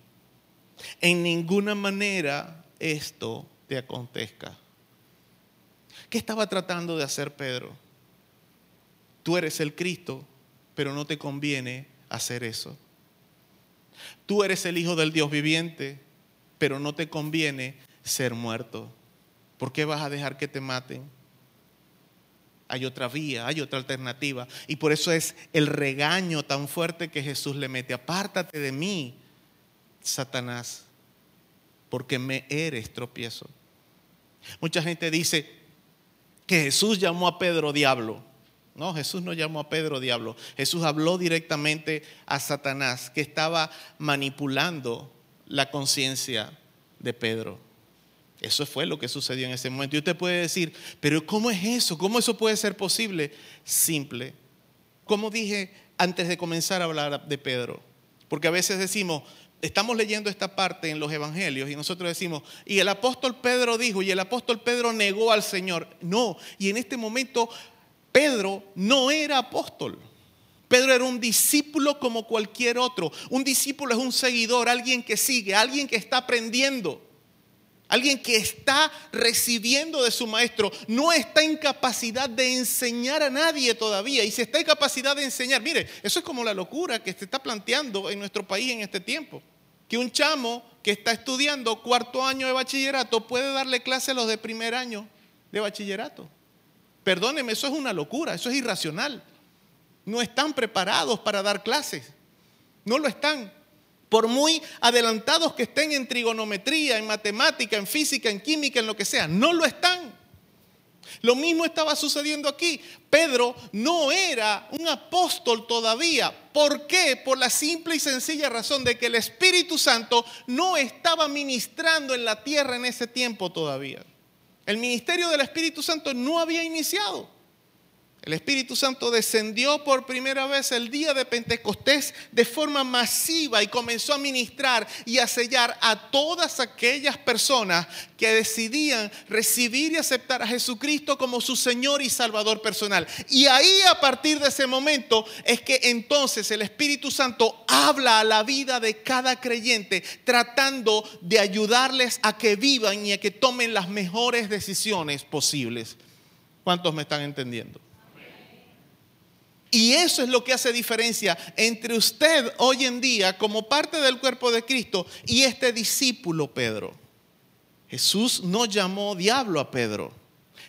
en ninguna manera esto te acontezca. ¿Qué estaba tratando de hacer Pedro? Tú eres el Cristo, pero no te conviene hacer eso. Tú eres el Hijo del Dios viviente, pero no te conviene ser muerto. ¿Por qué vas a dejar que te maten? Hay otra vía, hay otra alternativa. Y por eso es el regaño tan fuerte que Jesús le mete. Apártate de mí, Satanás, porque me eres tropiezo. Mucha gente dice que Jesús llamó a Pedro diablo. No, Jesús no llamó a Pedro diablo. Jesús habló directamente a Satanás que estaba manipulando la conciencia de Pedro. Eso fue lo que sucedió en ese momento. Y usted puede decir, pero ¿cómo es eso? ¿Cómo eso puede ser posible? Simple. Como dije antes de comenzar a hablar de Pedro, porque a veces decimos, estamos leyendo esta parte en los evangelios y nosotros decimos, y el apóstol Pedro dijo, y el apóstol Pedro negó al Señor. No, y en este momento Pedro no era apóstol. Pedro era un discípulo como cualquier otro. Un discípulo es un seguidor, alguien que sigue, alguien que está aprendiendo. Alguien que está recibiendo de su maestro, no está en capacidad de enseñar a nadie todavía. Y si está en capacidad de enseñar, mire, eso es como la locura que se está planteando en nuestro país en este tiempo. Que un chamo que está estudiando cuarto año de bachillerato puede darle clase a los de primer año de bachillerato. Perdóneme, eso es una locura, eso es irracional. No están preparados para dar clases. No lo están. Por muy adelantados que estén en trigonometría, en matemática, en física, en química, en lo que sea, no lo están. Lo mismo estaba sucediendo aquí. Pedro no era un apóstol todavía. ¿Por qué? Por la simple y sencilla razón de que el Espíritu Santo no estaba ministrando en la tierra en ese tiempo todavía. El ministerio del Espíritu Santo no había iniciado. El Espíritu Santo descendió por primera vez el día de Pentecostés de forma masiva y comenzó a ministrar y a sellar a todas aquellas personas que decidían recibir y aceptar a Jesucristo como su Señor y Salvador personal. Y ahí a partir de ese momento es que entonces el Espíritu Santo habla a la vida de cada creyente tratando de ayudarles a que vivan y a que tomen las mejores decisiones posibles. ¿Cuántos me están entendiendo? Y eso es lo que hace diferencia entre usted hoy en día como parte del cuerpo de Cristo y este discípulo Pedro. Jesús no llamó diablo a Pedro.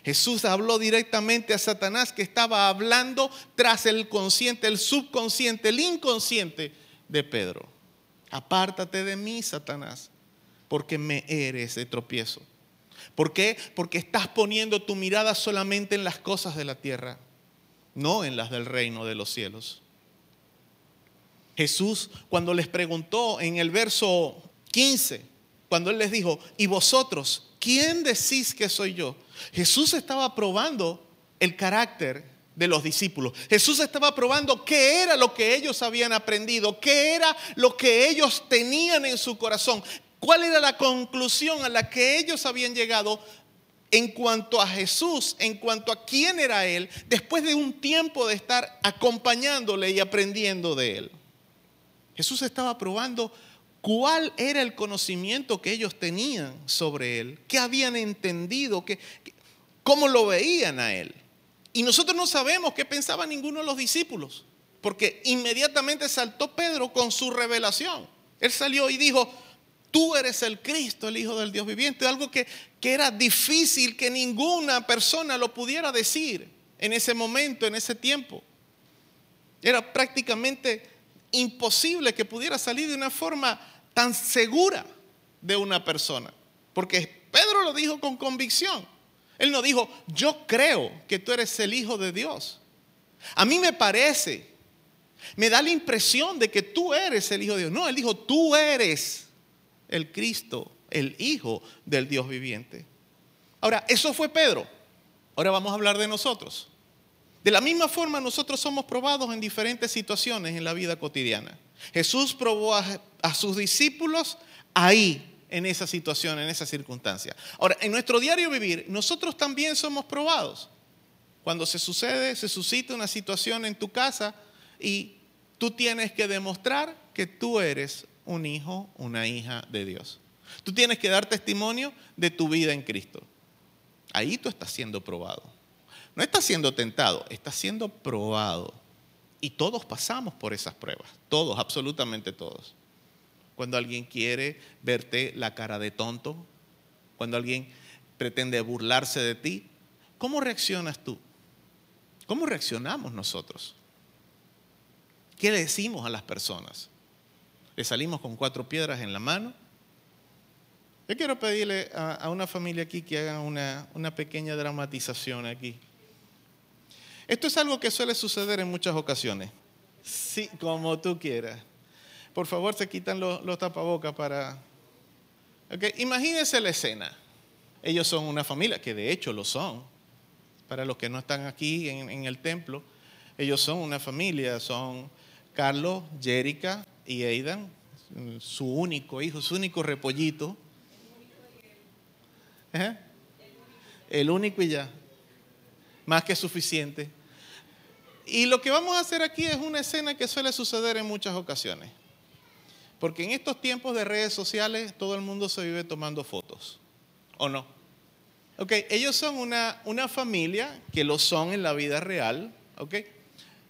Jesús habló directamente a Satanás que estaba hablando tras el consciente, el subconsciente, el inconsciente de Pedro. Apártate de mí, Satanás, porque me eres de tropiezo. ¿Por qué? Porque estás poniendo tu mirada solamente en las cosas de la tierra no en las del reino de los cielos. Jesús, cuando les preguntó en el verso 15, cuando Él les dijo, ¿y vosotros quién decís que soy yo? Jesús estaba probando el carácter de los discípulos. Jesús estaba probando qué era lo que ellos habían aprendido, qué era lo que ellos tenían en su corazón, cuál era la conclusión a la que ellos habían llegado en cuanto a Jesús, en cuanto a quién era Él, después de un tiempo de estar acompañándole y aprendiendo de Él. Jesús estaba probando cuál era el conocimiento que ellos tenían sobre Él, qué habían entendido, qué, cómo lo veían a Él. Y nosotros no sabemos qué pensaba ninguno de los discípulos, porque inmediatamente saltó Pedro con su revelación. Él salió y dijo, tú eres el Cristo, el Hijo del Dios viviente, algo que, que era difícil que ninguna persona lo pudiera decir en ese momento, en ese tiempo. Era prácticamente imposible que pudiera salir de una forma tan segura de una persona, porque Pedro lo dijo con convicción. Él no dijo, yo creo que tú eres el Hijo de Dios. A mí me parece, me da la impresión de que tú eres el Hijo de Dios. No, él dijo, tú eres el Cristo, el Hijo del Dios viviente. Ahora, eso fue Pedro. Ahora vamos a hablar de nosotros. De la misma forma, nosotros somos probados en diferentes situaciones en la vida cotidiana. Jesús probó a, sus discípulos ahí, en esa situación, en esa circunstancia. Ahora, en nuestro diario vivir, nosotros también somos probados. Cuando se sucede, se suscita una situación en tu casa y tú tienes que demostrar que tú eres un hijo, una hija de Dios. Tú tienes que dar testimonio de tu vida en Cristo. Ahí tú estás siendo probado. No estás siendo tentado, estás siendo probado. Y todos pasamos por esas pruebas, todos, absolutamente todos. Cuando alguien quiere verte la cara de tonto, cuando alguien pretende burlarse de ti, ¿cómo reaccionas tú? ¿Cómo reaccionamos nosotros? ¿Qué decimos a las personas? ¿Le salimos con cuatro piedras en la mano? Yo quiero pedirle a, una familia aquí que haga una, pequeña dramatización aquí. Esto es algo que suele suceder en muchas ocasiones. Sí, como tú quieras. Por favor, se quitan los, tapabocas para... Okay. Imagínense la escena. Ellos son una familia, que de hecho lo son. Para los que no están aquí en el templo, ellos son una familia. Son Carlos, Jerica y Aidan, su único hijo, su único repollito. ¿Eh? El único y ya. Más que suficiente. Y lo que vamos a hacer aquí es una escena que suele suceder en muchas ocasiones. Porque en estos tiempos de redes sociales todo el mundo se vive tomando fotos. ¿O no? Ok, ellos son una, una familia que lo son en la vida real. Ok,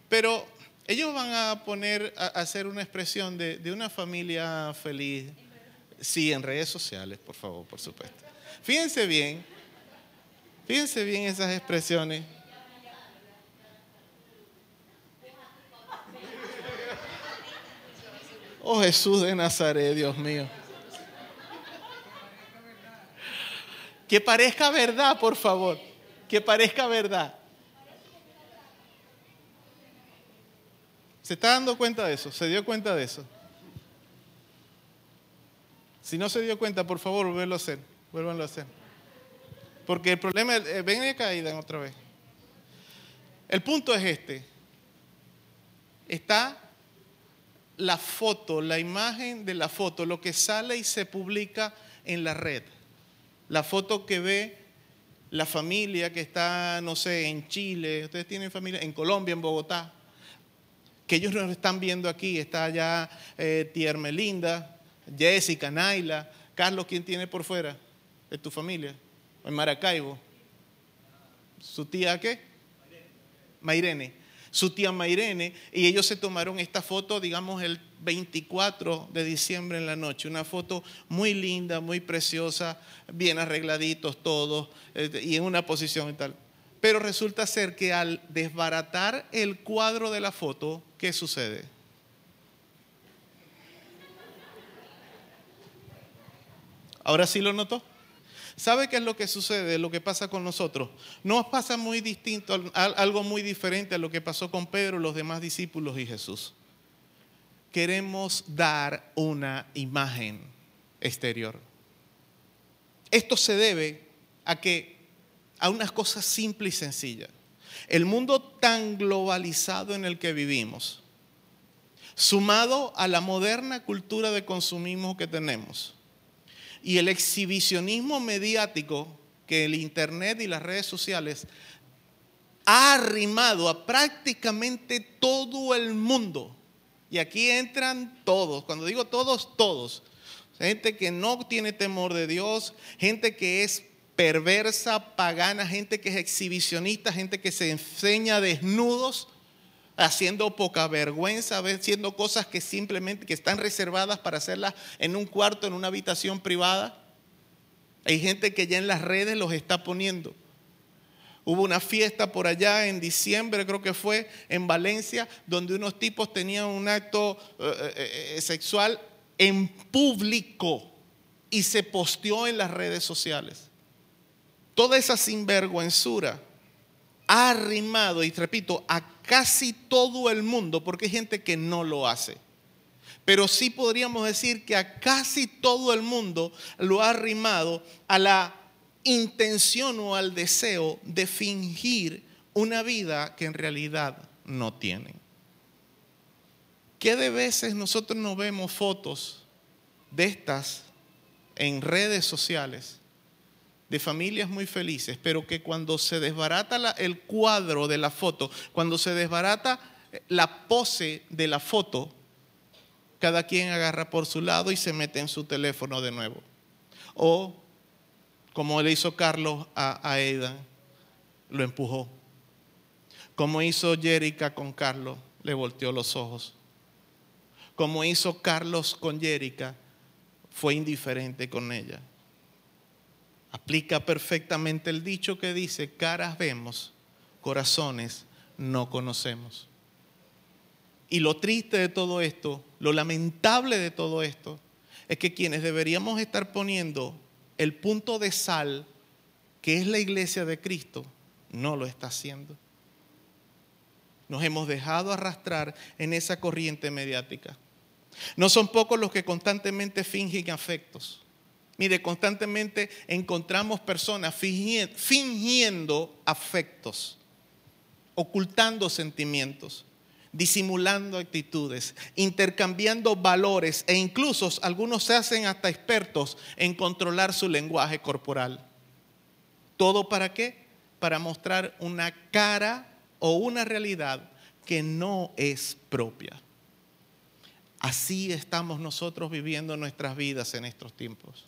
pero ellos van a poner, a hacer una expresión de, de una familia feliz. Sí, en redes sociales, por favor, por supuesto. Fíjense bien, fíjense bien esas expresiones. Oh Jesús de Nazaret, Dios mío. Que parezca verdad, por favor. Que parezca verdad. ¿Se está dando cuenta de eso? ¿Se dio cuenta de eso? Si no se dio cuenta, por favor, vuélvanlo a hacer. A. Porque el problema, es- eh, ven otra vez. El punto es este. Está la foto, la imagen de la foto, lo que sale y se publica en la red. La foto que ve la familia que está, no sé, en Chile, ustedes tienen familia, en Colombia, en Bogotá, que ellos nos están viendo aquí, está allá eh, tía Ermelinda, Jessica, Naila, Carlos, ¿quién tiene por fuera de tu familia? En Maracaibo. ¿Su tía qué? Mairene. Su tía Mairene, y ellos se tomaron esta foto, digamos, el 24 de diciembre en la noche. Una foto muy linda, muy preciosa, bien arregladitos todos, eh, y en una posición y tal. Pero resulta ser que al desbaratar el cuadro de la foto, ¿qué sucede? ¿Ahora sí lo notó? ¿Sabe qué es lo que sucede, lo que pasa con nosotros? Nos pasa muy distinto, al- algo muy diferente a lo que pasó con Pedro, los demás discípulos y Jesús. Queremos dar una imagen exterior. Esto se debe a que a unas cosas simples y sencillas. El mundo tan globalizado en el que vivimos, sumado a la moderna cultura de consumismo que tenemos, y el exhibicionismo mediático que el Internet y las redes sociales ha arrimado a prácticamente todo el mundo. Y aquí entran todos, cuando digo todos, todos. Gente que no tiene temor de Dios, gente que es perversa, pagana, gente que es exhibicionista, gente que se enseña desnudos, haciendo poca vergüenza, haciendo cosas que simplemente que están reservadas para hacerlas en un cuarto, en una habitación privada. Hay gente que ya en las redes los está poniendo. Hubo una fiesta por allá en diciembre, creo que fue, en Valencia, donde unos tipos tenían un acto eh, eh, eh, sexual en público y se posteó en las redes sociales. Toda esa sinvergüenzura ha arrimado, y repito, a casi todo el mundo, porque hay gente que no lo hace. Pero sí podríamos decir que a casi todo el mundo lo ha arrimado a la intención o al deseo de fingir una vida que en realidad no tienen. ¿Qué de veces nosotros no vemos fotos de estas en redes sociales de familias muy felices, pero que cuando se desbarata el cuadro de la foto, cuando se desbarata eh, la pose de la foto, cada quien agarra por su lado y se mete en su teléfono de nuevo. O, como le hizo Carlos a, a Aidan, lo empujó. Como hizo Jerica con Carlos, le volteó los ojos. Como hizo Carlos con Jerica, fue indiferente con ella. Aplica perfectamente el dicho que dice, caras vemos, corazones no conocemos. Y lo triste de todo esto, lo lamentable de todo esto, es que quienes deberíamos estar poniendo el punto de sal, que es la iglesia de Cristo, no lo está haciendo. Nos hemos dejado arrastrar en esa corriente mediática. No son pocos los que constantemente fingen afectos. Mire, constantemente encontramos personas fingi- fingiendo afectos, ocultando sentimientos, disimulando actitudes, intercambiando valores e incluso algunos se hacen hasta expertos en controlar su lenguaje corporal. ¿Todo para qué? Para mostrar una cara o una realidad que no es propia. Así estamos nosotros viviendo nuestras vidas en estos tiempos.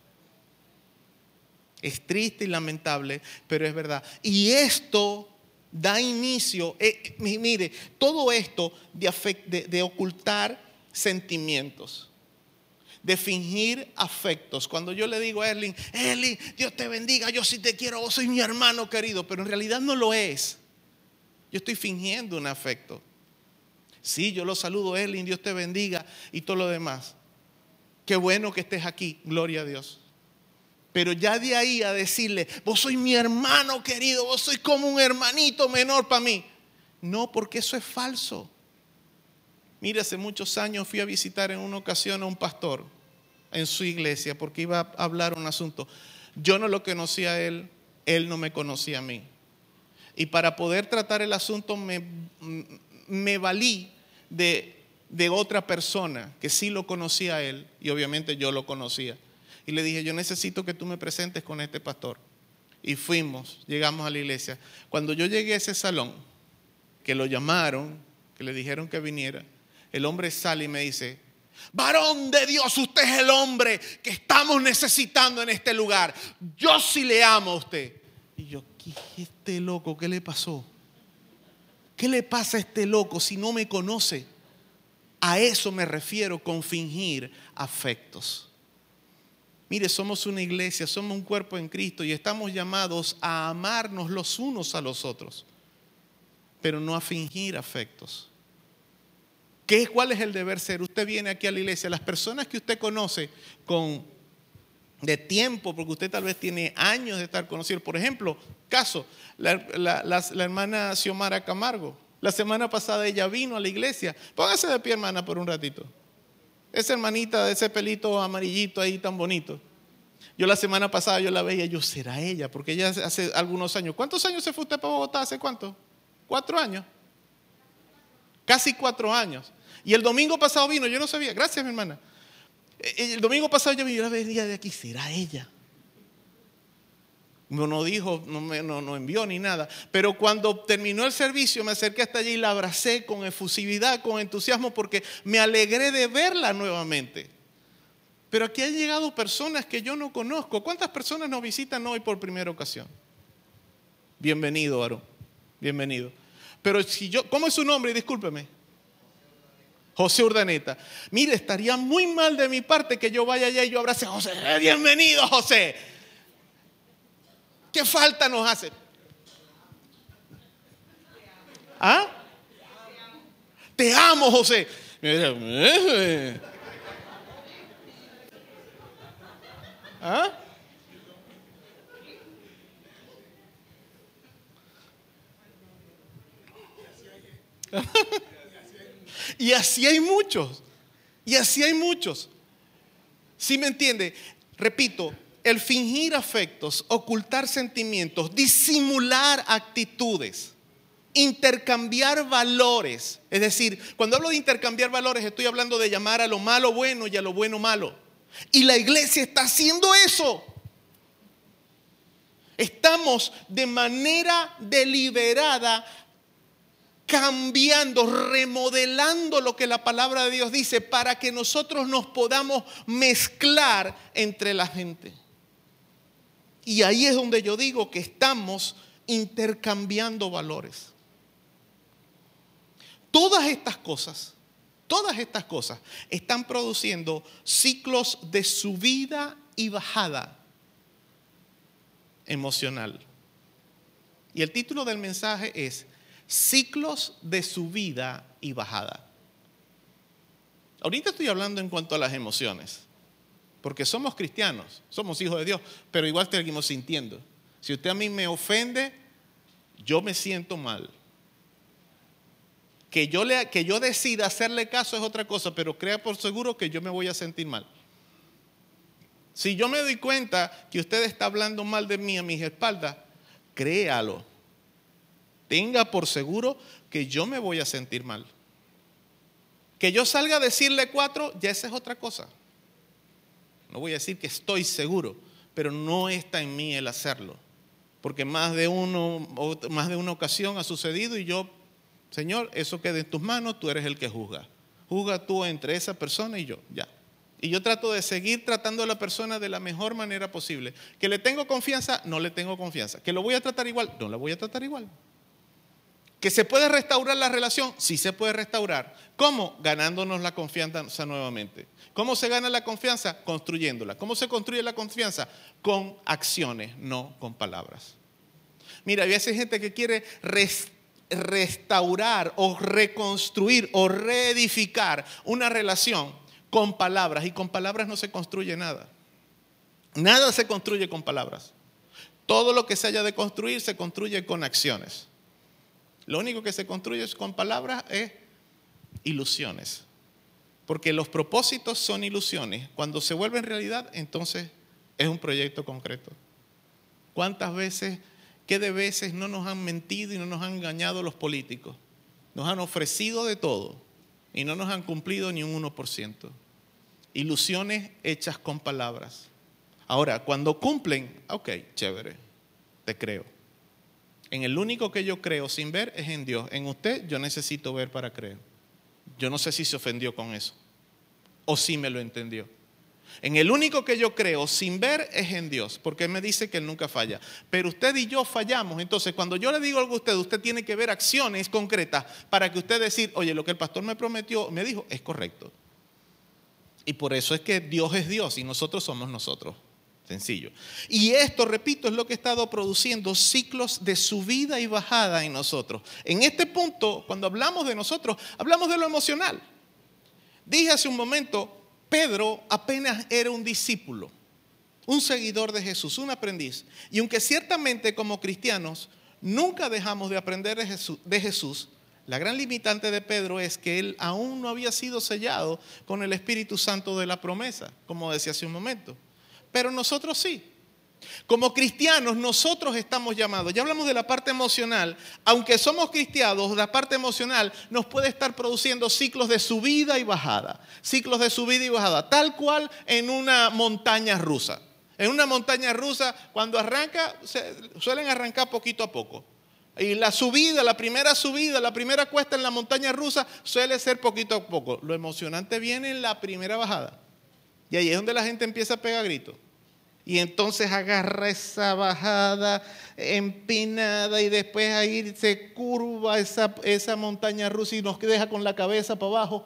Es triste y lamentable, pero es verdad. Y esto da inicio, eh, mi- mire, todo esto de, afec- de- ocultar sentimientos, de fingir afectos. Cuando yo le digo a Erling, Erling, Dios te bendiga, yo sí te quiero, vos soy mi hermano querido, pero en realidad no lo es. Yo estoy fingiendo un afecto. Sí, yo lo saludo, Erling, Dios te bendiga y todo lo demás. Qué bueno que estés aquí, gloria a Dios. Pero ya de ahí a decirle, vos sois mi hermano querido, vos sois como un hermanito menor para mí. No, porque eso es falso. Mire, hace muchos años fui a visitar en una ocasión a un pastor en su iglesia porque iba a hablar un asunto. Yo no lo conocía a él, él no me conocía a mí. Y para poder tratar el asunto me, me valí de, de otra persona que sí lo conocía a él y obviamente yo lo conocía. Y le dije, yo necesito que tú me presentes con este pastor. Y fuimos, llegamos a la iglesia. Cuando yo llegué a ese salón, que lo llamaron, que le dijeron que viniera, el hombre sale y me dice, varón de Dios, usted es el hombre que estamos necesitando en este lugar. Yo sí le amo a usted. Y yo, ¿qué es este loco? ¿Qué le pasó? ¿Qué le pasa a este loco si no me conoce? A eso me refiero con fingir afectos. Mire, somos una iglesia, somos un cuerpo en Cristo y estamos llamados a amarnos los unos a los otros, pero no a fingir afectos. ¿Qué, ¿Cuál es el deber ser? Usted viene aquí a la iglesia, las personas que usted conoce con de tiempo, porque usted tal vez tiene años de estar conocido. Por ejemplo, caso, la, la- la- la hermana Xiomara Camargo. La semana pasada ella vino a la iglesia. Póngase de pie, hermana, por un ratito. Esa hermanita de ese pelito amarillito ahí tan bonito. Yo la semana pasada yo la veía, yo será ella, porque ella hace- algunos años. ¿Cuántos años se fue usted para Bogotá? ¿Hace cuánto? ¿Cuatro años? Casi cuatro años. Y el domingo pasado vino, yo no sabía. Gracias, mi hermana. Eh, El domingo pasado yo vi, yo la veía de aquí, será ella. No, dijo, no, me, no, no envió ni nada. Pero cuando terminó el servicio me acerqué hasta allí y la abracé con efusividad, con entusiasmo, porque me alegré de verla nuevamente. Pero aquí han llegado personas que yo no conozco. ¿Cuántas personas nos visitan hoy por primera ocasión? Bienvenido, Aaron. Bienvenido. Pero si yo, ¿cómo es su nombre? Discúlpeme. José Urdaneta. Mire, estaría muy mal de mi parte que yo vaya allá y yo abrace a José. Eh, Bienvenido, José. ¿Qué falta nos hace? ¿Ah? Te amo, José. ¿Ah? Y así hay muchos. Y así hay muchos. ¿Sí me entiende? Repito, el fingir afectos, ocultar sentimientos, disimular actitudes, intercambiar valores. Es decir, cuando hablo de intercambiar valores, estoy hablando de llamar a lo malo bueno y a lo bueno malo. Y la iglesia está haciendo eso. Estamos de manera deliberada cambiando, remodelando lo que la palabra de Dios dice para que nosotros nos podamos mezclar entre la gente. Y ahí es donde yo digo que estamos intercambiando valores. Todas estas cosas, todas estas cosas están produciendo ciclos de subida y bajada emocional. Y el título del mensaje es ciclos de subida y bajada. Ahorita estoy hablando en cuanto a las emociones, porque somos cristianos, somos hijos de Dios, pero igual seguimos sintiendo. Si usted a mí me ofende, yo me siento mal. Que yo, le, que yo decida hacerle caso es otra cosa, pero crea por seguro que yo me voy a sentir mal. Si yo me doy cuenta que usted está hablando mal de mí a mis espaldas, créalo tenga por seguro que yo me voy a sentir mal. Que yo salga a decirle cuatro, ya esa es otra cosa. Voy a decir que estoy seguro, pero no está en mí el hacerlo. Porque más de, más de una ocasión ha sucedido y yo, Señor, eso queda en tus manos, tú eres el que juzga. Juzga tú entre esa persona y yo, ya. Y yo trato de seguir tratando a la persona de la mejor manera posible. Que le tengo confianza, no le tengo confianza. Que lo voy a tratar igual, no la voy a tratar igual. ¿Que se puede restaurar la relación? Sí se puede restaurar. ¿Cómo? Ganándonos la confianza nuevamente. ¿Cómo se gana la confianza? Construyéndola. ¿Cómo se construye la confianza? Con acciones, no con palabras. Mira, hay veces gente que quiere res- restaurar o reconstruir o reedificar una relación con palabras y con palabras no se construye nada. Nada se construye con palabras. Todo lo que se haya de construir se construye con acciones. Lo único que se construye con palabras es ilusiones. Porque los propósitos son ilusiones. Cuando se vuelven realidad, entonces es un proyecto concreto. ¿Cuántas veces, qué de veces no nos han mentido y no nos han engañado los políticos? Nos han ofrecido de todo y no nos han cumplido ni un 1%. Ilusiones hechas con palabras. Ahora, cuando cumplen, ok, chévere, te creo. En el único que yo creo sin ver es en Dios. En usted yo necesito ver para creer. Yo no sé si se ofendió con eso o si me lo entendió. En el único que yo creo sin ver es en Dios, porque Él me dice que Él nunca falla. Pero usted y yo fallamos. Entonces, cuando yo le digo algo a usted, usted tiene que ver acciones concretas para que usted decir, oye, lo que el pastor me prometió, me dijo, es correcto. Y por eso es que Dios es Dios y nosotros somos nosotros. Sencillo. Y esto, repito, es lo que ha estado produciendo ciclos de subida y bajada en nosotros. En este punto, cuando hablamos de nosotros, hablamos de lo emocional. Dije hace un momento, Pedro apenas era un discípulo, un seguidor de Jesús, un aprendiz. Y aunque ciertamente como cristianos nunca dejamos de aprender de Jesús, la gran limitante de Pedro es que él aún no había sido sellado con el Espíritu Santo de la promesa, como decía hace un momento. Pero nosotros sí. Como cristianos, nosotros estamos llamados, ya hablamos de la parte emocional, aunque somos cristianos, la parte emocional nos puede estar produciendo ciclos de subida y bajada, ciclos de subida y bajada, tal cual en una montaña rusa. En una montaña rusa, cuando arranca, suelen arrancar poquito a poco. Y la subida, la primera subida, la primera cuesta en la montaña rusa suele ser poquito a poco. Lo emocionante viene en la primera bajada. Y ahí es donde la gente empieza a pegar gritos. Y entonces agarra esa bajada empinada y después ahí se curva esa, esa montaña rusa y nos deja con la cabeza para abajo.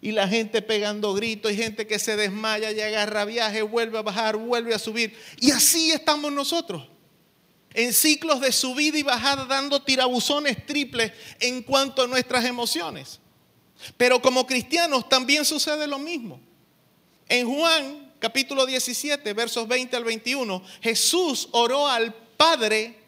Y la gente pegando gritos y gente que se desmaya y agarra viaje, vuelve a bajar, vuelve a subir. Y así estamos nosotros. En ciclos de subida y bajada dando tirabuzones triples en cuanto a nuestras emociones. Pero como cristianos también sucede lo mismo. En Juan capítulo 17, versos 20 al 21, Jesús oró al Padre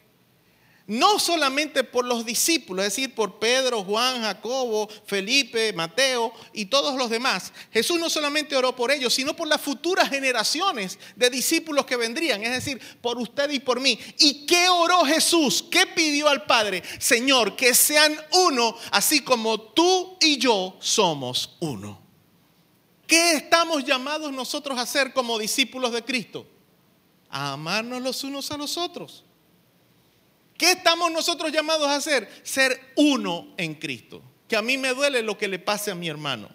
no solamente por los discípulos, es decir, por Pedro, Juan, Jacobo, Felipe, Mateo y todos los demás. Jesús no solamente oró por ellos, sino por las futuras generaciones de discípulos que vendrían, es decir, por usted y por mí. ¿Y qué oró Jesús? ¿Qué pidió al Padre? Señor, que sean uno, así como tú y yo somos uno. ¿Qué estamos llamados nosotros a hacer como discípulos de Cristo? A amarnos los unos a los otros. ¿Qué estamos nosotros llamados a hacer? Ser uno en Cristo. Que a mí me duele lo que le pase a mi hermano.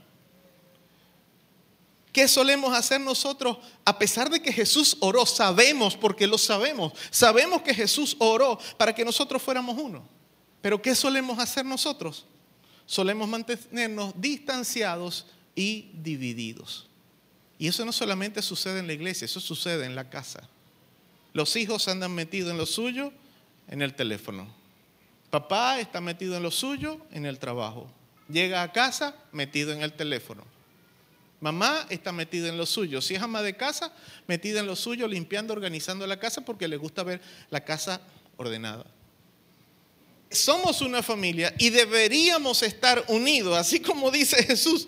¿Qué solemos hacer nosotros? A pesar de que Jesús oró, sabemos, porque lo sabemos, sabemos que Jesús oró para que nosotros fuéramos uno. Pero ¿qué solemos hacer nosotros? Solemos mantenernos distanciados y divididos. Y eso no solamente sucede en la iglesia, eso sucede en la casa. Los hijos andan metidos en lo suyo, en el teléfono. Papá está metido en lo suyo, en el trabajo. Llega a casa, metido en el teléfono. Mamá está metida en lo suyo. Si es ama de casa, metida en lo suyo, limpiando, organizando la casa porque le gusta ver la casa ordenada. Somos una familia y deberíamos estar unidos, así como dice Jesús,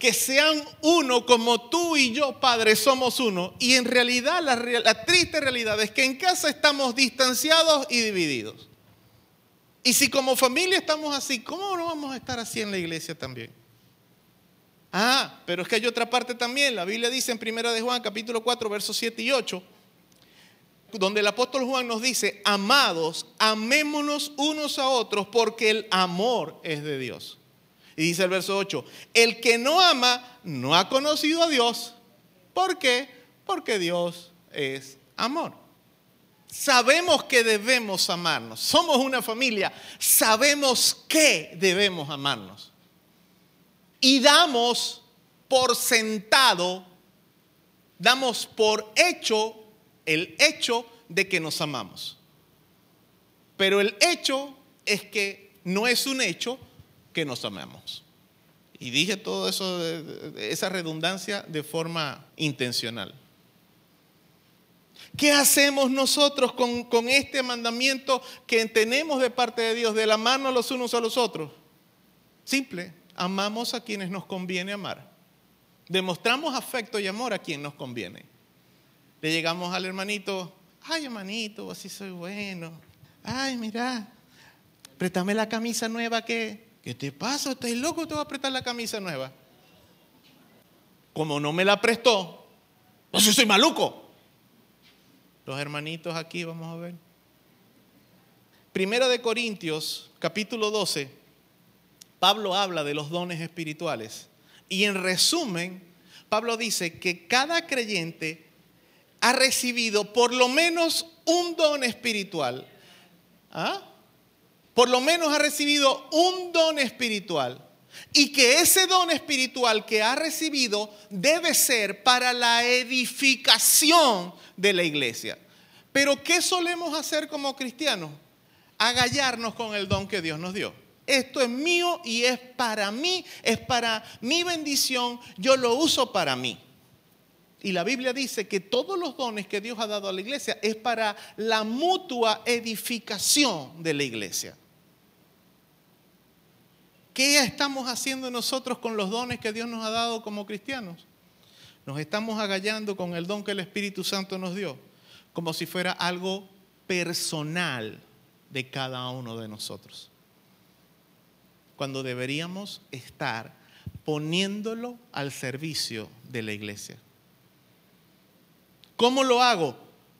que sean uno como tú y yo, Padre, somos uno. Y en realidad la, la, triste realidad es que en casa estamos distanciados y divididos. Y si como familia estamos así, ¿cómo no vamos a estar así en la iglesia también? Ah, pero es que hay otra parte también. La Biblia dice en 1 de Juan, capítulo 4, versos 7 y 8, donde el apóstol Juan nos dice, amados, amémonos unos a otros porque el amor es de Dios. Y dice el verso 8, el que no ama no ha conocido a Dios. ¿Por qué? Porque Dios es amor. Sabemos que debemos amarnos. Somos una familia. Sabemos que debemos amarnos. Y damos por sentado, damos por hecho el hecho de que nos amamos. Pero el hecho es que no es un hecho que nos amemos. Y dije todo eso, esa redundancia de forma intencional. ¿Qué hacemos nosotros con, con este mandamiento que tenemos de parte de Dios, de la mano los unos a los otros? Simple, amamos a quienes nos conviene amar. Demostramos afecto y amor a quien nos conviene. Le llegamos al hermanito, ay hermanito, así soy bueno. Ay, mira, préstame la camisa nueva que... ¿Qué te pasa? ¿Estás loco? Te voy a prestar la camisa nueva. Como no me la prestó, pues yo soy maluco. Los hermanitos aquí, vamos a ver. Primero de Corintios, capítulo 12, Pablo habla de los dones espirituales. Y en resumen, Pablo dice que cada creyente ha recibido por lo menos un don espiritual. ¿Ah? Por lo menos ha recibido un don espiritual. Y que ese don espiritual que ha recibido debe ser para la edificación de la iglesia. Pero ¿qué solemos hacer como cristianos? Agallarnos con el don que Dios nos dio. Esto es mío y es para mí, es para mi bendición, yo lo uso para mí. Y la Biblia dice que todos los dones que Dios ha dado a la iglesia es para la mutua edificación de la iglesia. ¿Qué estamos haciendo nosotros con los dones que Dios nos ha dado como cristianos? Nos estamos agallando con el don que el Espíritu Santo nos dio, como si fuera algo personal de cada uno de nosotros. Cuando deberíamos estar poniéndolo al servicio de la iglesia. ¿Cómo lo hago?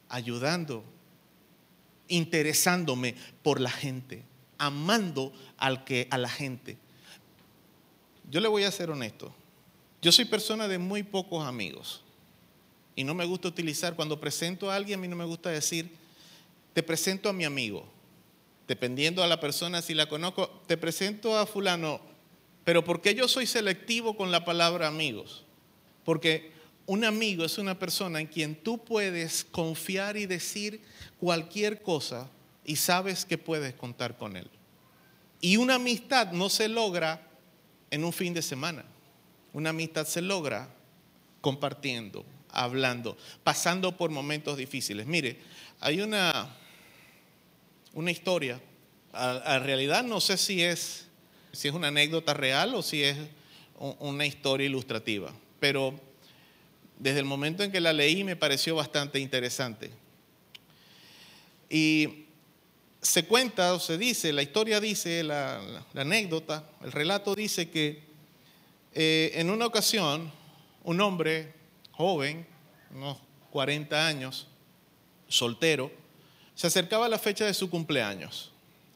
Ayudando, interesándome por la gente, amando al que, a la gente. Yo le voy a ser honesto. Yo soy persona de muy pocos amigos. Y no me gusta utilizar, cuando presento a alguien, a mí no me gusta decir, te presento a mi amigo. Dependiendo a la persona, si la conozco, te presento a fulano. Pero ¿por qué yo soy selectivo con la palabra amigos? Porque un amigo es una persona en quien tú puedes confiar y decir cualquier cosa y sabes que puedes contar con él. Y una amistad no se logra en un fin de semana. Una amistad se logra compartiendo, hablando, pasando por momentos difíciles. Mire, hay una, una historia, a realidad no sé si es, si es una anécdota real o si es un- una historia ilustrativa, pero desde el momento en que la leí me pareció bastante interesante. Y se cuenta o se dice, la historia dice, la, anécdota, el relato dice que eh, en una ocasión un hombre joven, unos 40 años, soltero, se acercaba a la fecha de su cumpleaños.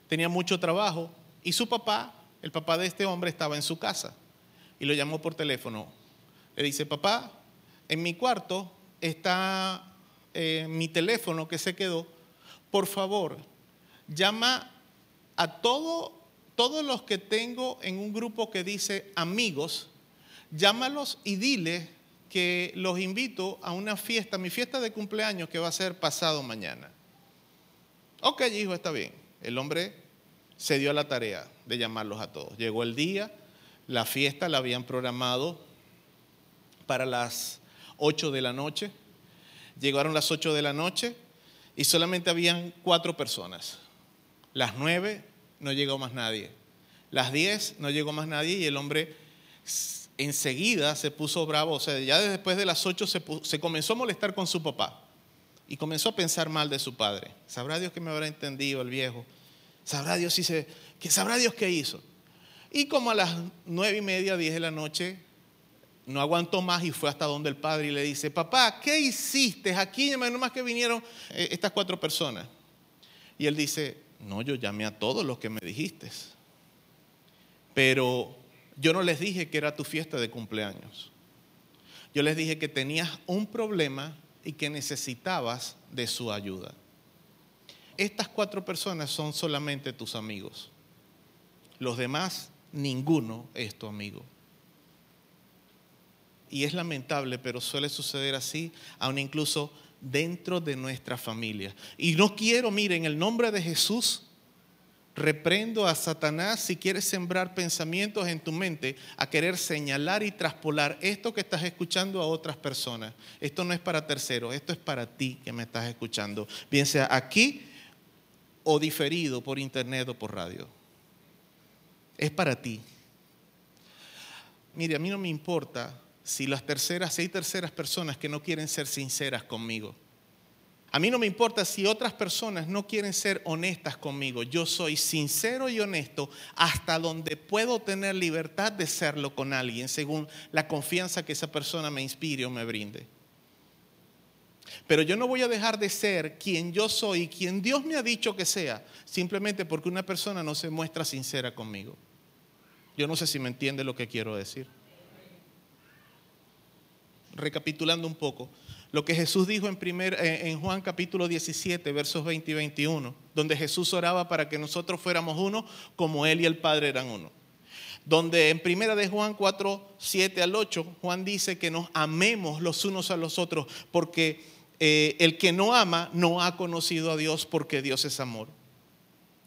Tenía mucho trabajo y su papá, el papá de este hombre, estaba en su casa y lo llamó por teléfono. Le dice, papá, en mi cuarto está eh, mi teléfono que se quedó. Por favor, llama a todo, todos los que tengo en un grupo que dice amigos, llámalos y dile que los invito a una fiesta, mi fiesta de cumpleaños que va a ser pasado mañana. Ok, hijo, está bien. El hombre se dio a la tarea de llamarlos a todos. Llegó el día, la fiesta la habían programado para las 8 de la noche. Llegaron las 8 de la noche y solamente habían cuatro personas. Las 9 no llegó más nadie. Las 10 no llegó más nadie y el hombre enseguida se puso bravo. O sea, ya después de las 8 se, comenzó a molestar con su papá y comenzó a pensar mal de su padre. Sabrá Dios que me habrá entendido el viejo. Sabrá Dios si se, que sabrá Dios qué hizo. Y como a las nueve y media, diez de la noche, no aguantó más y fue hasta donde el padre y le dice, papá, ¿qué hiciste? Aquí menos más que vinieron eh, estas cuatro personas. Y él dice, no, yo llamé a todos los que me dijiste. Pero yo no les dije que era tu fiesta de cumpleaños. Yo les dije que tenías un problema y que necesitabas de su ayuda. Estas cuatro personas son solamente tus amigos. Los demás, ninguno es tu amigo. Y es lamentable, pero suele suceder así, aun incluso dentro de nuestra familia. Y no quiero, miren, en el nombre de Jesús, reprendo a Satanás si quieres sembrar pensamientos en tu mente a querer señalar y traspolar esto que estás escuchando a otras personas. Esto no es para terceros, esto es para ti que me estás escuchando, bien sea aquí o diferido por internet o por radio. Es para ti. Mire, a mí no me importa si las terceras, si hay terceras personas que no quieren ser sinceras conmigo. A mí no me importa si otras personas no quieren ser honestas conmigo. Yo soy sincero y honesto hasta donde puedo tener libertad de serlo con alguien, según la confianza que esa persona me inspire o me brinde. Pero yo no voy a dejar de ser quien yo soy y quien Dios me ha dicho que sea, simplemente porque una persona no se muestra sincera conmigo. Yo no sé si me entiende lo que quiero decir. Recapitulando un poco, lo que Jesús dijo en, Juan capítulo 17, versos 20 y 21, donde Jesús oraba para que nosotros fuéramos uno como Él y el Padre eran uno. Donde en primera de Juan 4, 7 al 8, Juan dice que nos amemos los unos a los otros, porque eh, el que no ama no ha conocido a Dios porque Dios es amor.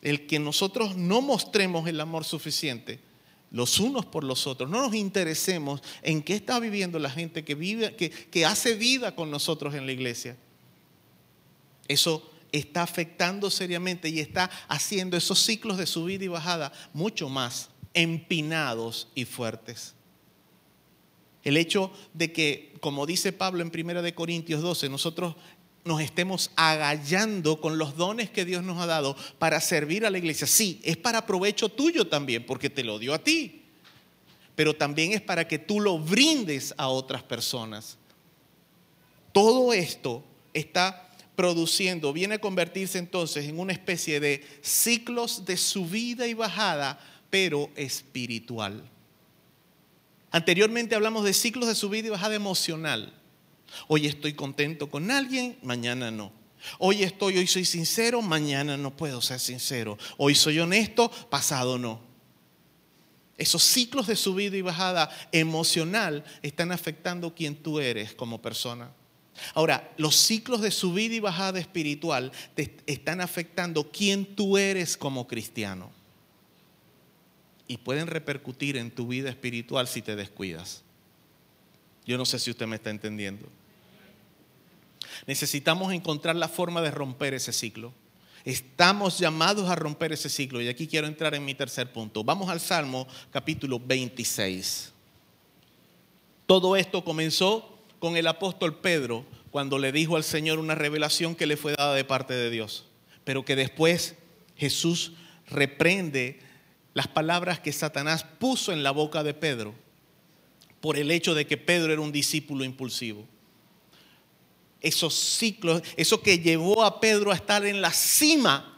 El que nosotros no mostremos el amor suficiente los unos por los otros, no nos interesemos en qué está viviendo la gente que vive, que, hace vida con nosotros en la iglesia. Eso está afectando seriamente y está haciendo esos ciclos de subida y bajada mucho más empinados y fuertes. El hecho de que, como dice Pablo en 1 de Corintios 12, nosotros nos estemos agallando con los dones que Dios nos ha dado para servir a la iglesia. Sí, es para provecho tuyo también, porque te lo dio a ti, pero también es para que tú lo brindes a otras personas. Todo esto está produciendo, viene a convertirse entonces en una especie de ciclos de subida y bajada, pero espiritual. Anteriormente hablamos de ciclos de subida y bajada emocional. Hoy estoy contento con alguien, mañana no. Hoy estoy, hoy soy sincero, mañana no puedo ser sincero. Hoy soy honesto, pasado no. Esos ciclos de subida y bajada emocional están afectando quién tú eres como persona. Ahora, los ciclos de subida y bajada espiritual te están afectando quién tú eres como cristiano. Y pueden repercutir en tu vida espiritual si te descuidas. Yo no sé si usted me está entendiendo. Necesitamos encontrar la forma de romper ese ciclo. Estamos llamados a romper ese ciclo. Y aquí quiero entrar en mi tercer punto. Vamos al Salmo capítulo 26. Todo esto comenzó con el apóstol Pedro cuando le dijo al Señor una revelación que le fue dada de parte de Dios. Pero que después Jesús reprende las palabras que Satanás puso en la boca de Pedro por el hecho de que Pedro era un discípulo impulsivo esos ciclos, eso que llevó a Pedro a estar en la cima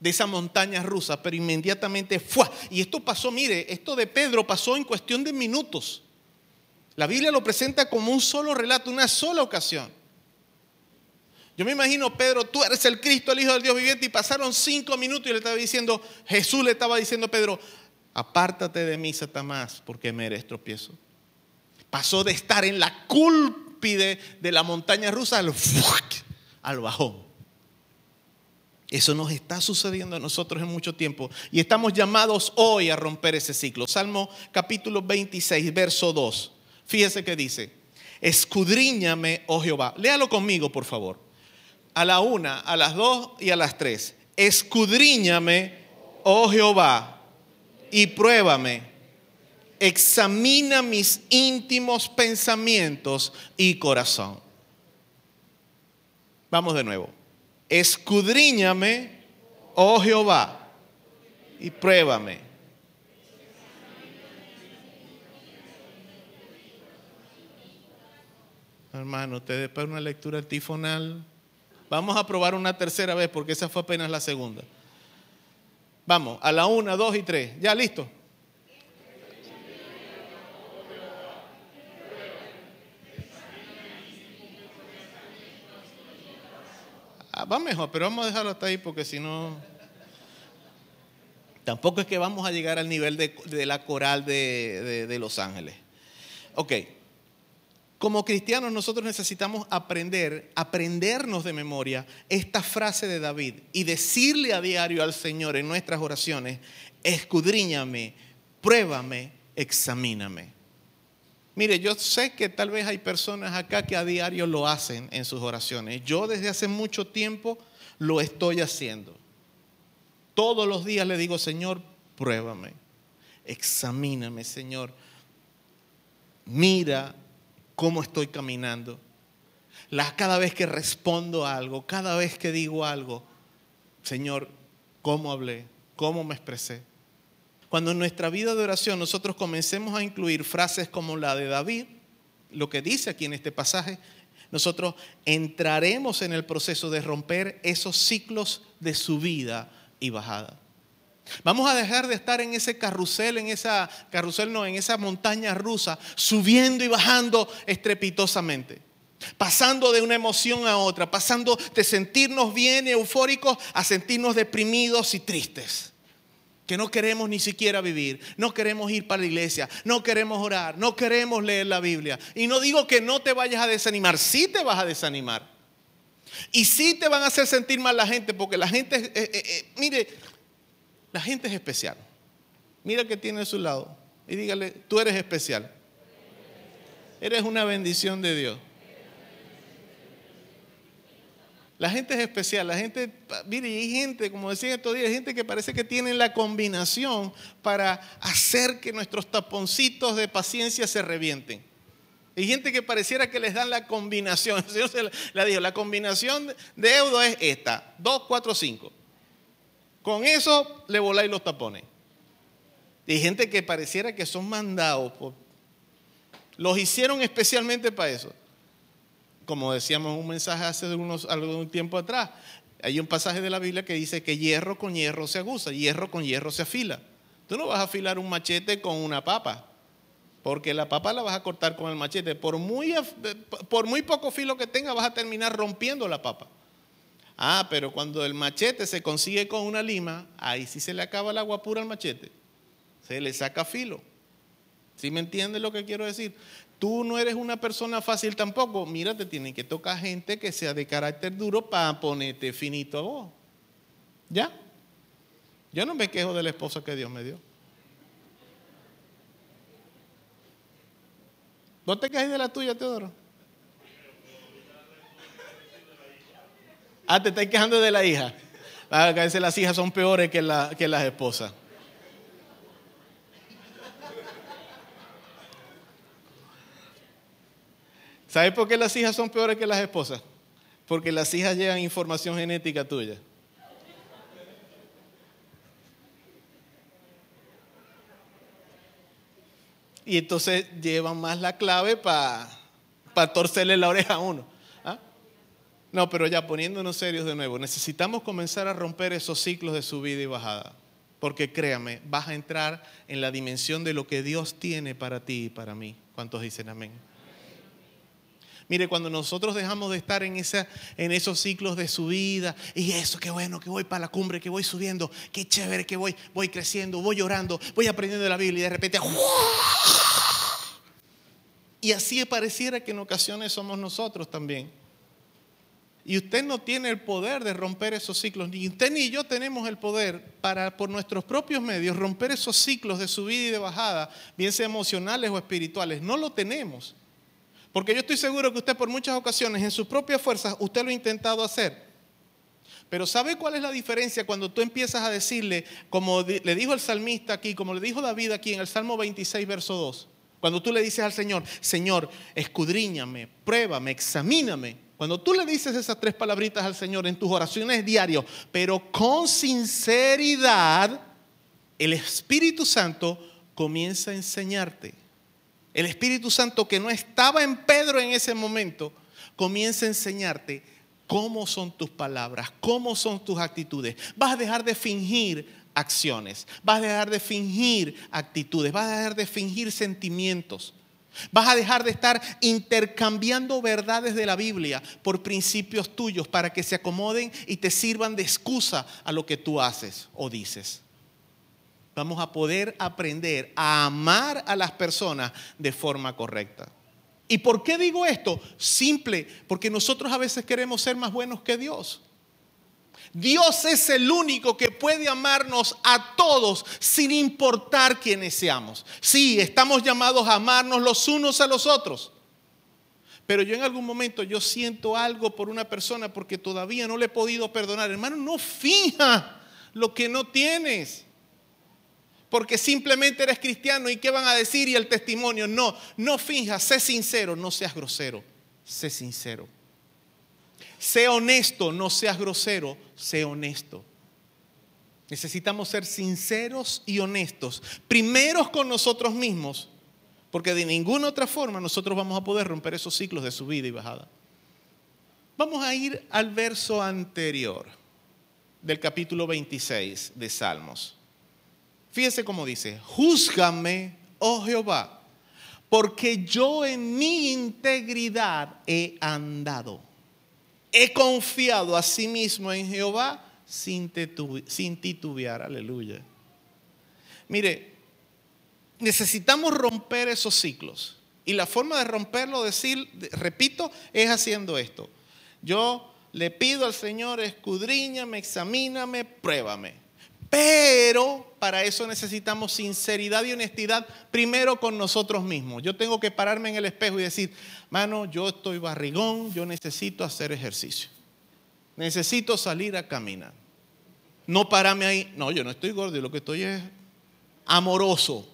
de esa montaña rusa, pero inmediatamente fue. Y esto pasó, mire, esto de Pedro pasó en cuestión de minutos. La Biblia lo presenta como un solo relato, una sola ocasión. Yo me imagino, Pedro, tú eres el Cristo, el Hijo del Dios viviente, y pasaron cinco minutos y le estaba diciendo, Jesús le estaba diciendo a Pedro, apártate de mí, Satanás, porque me eres tropiezo. Pasó de estar en la culpa de, de la montaña rusa al, al bajón. Eso nos está sucediendo a nosotros en mucho tiempo y estamos llamados hoy a romper ese ciclo. Salmo capítulo 26, verso 2. Fíjese que dice, escudriñame, oh Jehová. Léalo conmigo, por favor. A la una, a las dos y a las tres. Escudriñame, oh Jehová, y pruébame examina mis íntimos pensamientos y corazón. Vamos de nuevo. Escudriñame, oh Jehová, y pruébame. Hermano, usted después una lectura antifonal. Vamos a probar una tercera vez porque esa fue apenas la segunda. Vamos, a la una, dos y tres. ¿Ya listo? Va mejor, pero vamos a dejarlo hasta ahí porque si no... Tampoco es que vamos a llegar al nivel de, la coral de, de Los Ángeles. Ok. Como cristianos nosotros necesitamos aprender, aprendernos de memoria esta frase de David y decirle a diario al Señor en nuestras oraciones, escudriñame, pruébame, examíname. Mire, yo sé que tal vez hay personas acá que a diario lo hacen en sus oraciones. Yo desde hace mucho tiempo lo estoy haciendo. Todos los días le digo, Señor, pruébame, examíname, Señor. Mira cómo estoy caminando. La- cada vez que respondo a algo, cada vez que digo algo, Señor, ¿cómo hablé? ¿Cómo me expresé? Cuando en nuestra vida de oración nosotros comencemos a incluir frases como la de David, lo que dice aquí en este pasaje, nosotros entraremos en el proceso de romper esos ciclos de subida y bajada. Vamos a dejar de estar en ese carrusel, en esa carrusel no, en esa montaña rusa, subiendo y bajando estrepitosamente. Pasando de una emoción a otra, pasando de sentirnos bien, eufóricos, a sentirnos deprimidos y tristes. Que no queremos ni siquiera vivir, no queremos ir para la iglesia, no queremos orar, no queremos leer la Biblia. Y no digo que no te vayas a desanimar, sí te vas a desanimar. Y sí te van a hacer sentir mal la gente, porque la gente, eh, eh, eh, mire, la gente es especial. Mira que tiene a su lado y dígale, tú eres especial. Eres una bendición de Dios. La gente es especial, la gente, mire, hay gente, como decía estos días, hay gente que parece que tiene la combinación para hacer que nuestros taponcitos de paciencia se revienten. Hay gente que pareciera que les dan la combinación. El Señor se la, dijo, la combinación de eudo es esta, 2, 4, 5. Con eso le voláis los tapones. Hay gente que pareciera que son mandados. Por, los hicieron especialmente para eso. Como decíamos en un mensaje hace unos, algún tiempo atrás, hay un pasaje de la Biblia que dice que hierro con hierro se aguza, hierro con hierro se afila. Tú no vas a afilar un machete con una papa, porque la papa la vas a cortar con el machete. Por muy, por muy poco filo que tenga, vas a terminar rompiendo la papa. Ah, pero cuando el machete se consigue con una lima, ahí sí se le acaba el agua pura al machete. Se le saca filo. ¿Sí me entiendes lo que quiero decir? Tú no eres una persona fácil tampoco. Mira, te tienen que tocar gente que sea de carácter duro para ponerte finito a vos. ¿Ya? Yo no me quejo de la esposa que Dios me dio. ¿No te quejes de la tuya, Teodoro? Ah, te estás quejando de la hija. Ah, a veces las hijas son peores que las esposas. ¿Sabes por qué las hijas son peores que las esposas? Porque las hijas llevan información genética tuya. Y entonces llevan más la clave para pa torcerle la oreja a uno. ¿Ah? No, pero ya poniéndonos serios de nuevo, necesitamos comenzar a romper esos ciclos de subida y bajada. Porque créame, vas a entrar en la dimensión de lo que Dios tiene para ti y para mí. ¿Cuántos dicen amén? Mire, cuando nosotros dejamos de estar en, esa, en esos ciclos de subida, y eso, qué bueno, que voy para la cumbre, que voy subiendo, qué chévere, que voy, voy creciendo, voy llorando, voy aprendiendo la Biblia y de repente, y así pareciera que en ocasiones somos nosotros también. Y usted no tiene el poder de romper esos ciclos, ni usted ni yo tenemos el poder para, por nuestros propios medios, romper esos ciclos de subida y de bajada, bien sea emocionales o espirituales. No lo tenemos. Porque yo estoy seguro que usted por muchas ocasiones en sus propias fuerzas, usted lo ha intentado hacer. Pero ¿sabe cuál es la diferencia cuando tú empiezas a decirle, como le dijo el salmista aquí, como le dijo David aquí en el Salmo 26, verso 2? Cuando tú le dices al Señor, Señor, escudriñame, pruébame, examíname. Cuando tú le dices esas tres palabritas al Señor en tus oraciones diarias, pero con sinceridad, el Espíritu Santo comienza a enseñarte. El Espíritu Santo que no estaba en Pedro en ese momento, comienza a enseñarte cómo son tus palabras, cómo son tus actitudes. Vas a dejar de fingir acciones, vas a dejar de fingir actitudes, vas a dejar de fingir sentimientos. Vas a dejar de estar intercambiando verdades de la Biblia por principios tuyos para que se acomoden y te sirvan de excusa a lo que tú haces o dices vamos a poder aprender a amar a las personas de forma correcta. ¿Y por qué digo esto? Simple, porque nosotros a veces queremos ser más buenos que Dios. Dios es el único que puede amarnos a todos sin importar quiénes seamos. Sí, estamos llamados a amarnos los unos a los otros. Pero yo en algún momento yo siento algo por una persona porque todavía no le he podido perdonar. Hermano, no fija lo que no tienes. Porque simplemente eres cristiano y qué van a decir y el testimonio. No, no finjas, sé sincero, no seas grosero. Sé sincero. Sé honesto, no seas grosero, sé honesto. Necesitamos ser sinceros y honestos. Primeros con nosotros mismos, porque de ninguna otra forma nosotros vamos a poder romper esos ciclos de subida y bajada. Vamos a ir al verso anterior del capítulo 26 de Salmos. Fíjese cómo dice, júzgame, oh Jehová, porque yo en mi integridad he andado. He confiado a sí mismo en Jehová sin, titubear. Aleluya. Mire, necesitamos romper esos ciclos. Y la forma de romperlo, decir, repito, es haciendo esto. Yo le pido al Señor, escudriñame, examíname, pruébame. Pero para eso necesitamos sinceridad y honestidad primero con nosotros mismos. Yo tengo que pararme en el espejo y decir, mano, yo estoy barrigón, yo necesito hacer ejercicio. Necesito salir a caminar. No pararme ahí, no, yo no estoy gordo, lo que estoy es amoroso.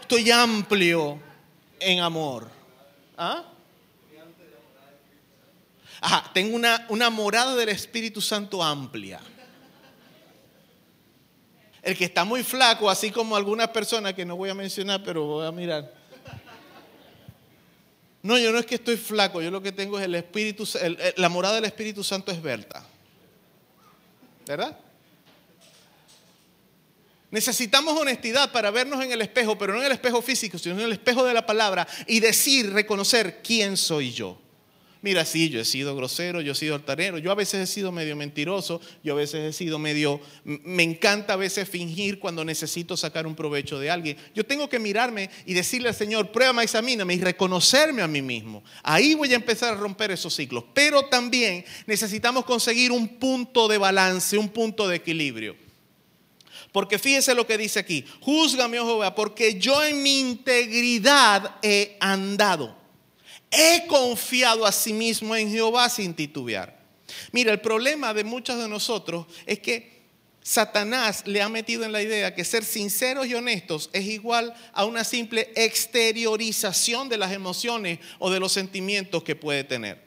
Estoy amplio en amor. ¿Ah? Ajá, tengo una, una morada del Espíritu Santo amplia. El que está muy flaco, así como algunas personas que no voy a mencionar, pero voy a mirar. No, yo no es que estoy flaco, yo lo que tengo es el Espíritu, la morada del Espíritu Santo es Berta. ¿Verdad? Necesitamos honestidad para vernos en el espejo, pero no en el espejo físico, sino en el espejo de la palabra y decir, reconocer quién soy yo. Mira, sí, yo he sido grosero, yo he sido altanero, yo a veces he sido medio mentiroso, yo a veces he sido medio... Me encanta a veces fingir cuando necesito sacar un provecho de alguien. Yo tengo que mirarme y decirle al Señor, pruébame, examíname y reconocerme a mí mismo. Ahí voy a empezar a romper esos ciclos. Pero también necesitamos conseguir un punto de balance, un punto de equilibrio. Porque fíjese lo que dice aquí, júzgame, oh Jehová, porque yo en mi integridad he andado he confiado a sí mismo en Jehová sin titubear. Mira, el problema de muchos de nosotros es que Satanás le ha metido en la idea que ser sinceros y honestos es igual a una simple exteriorización de las emociones o de los sentimientos que puede tener.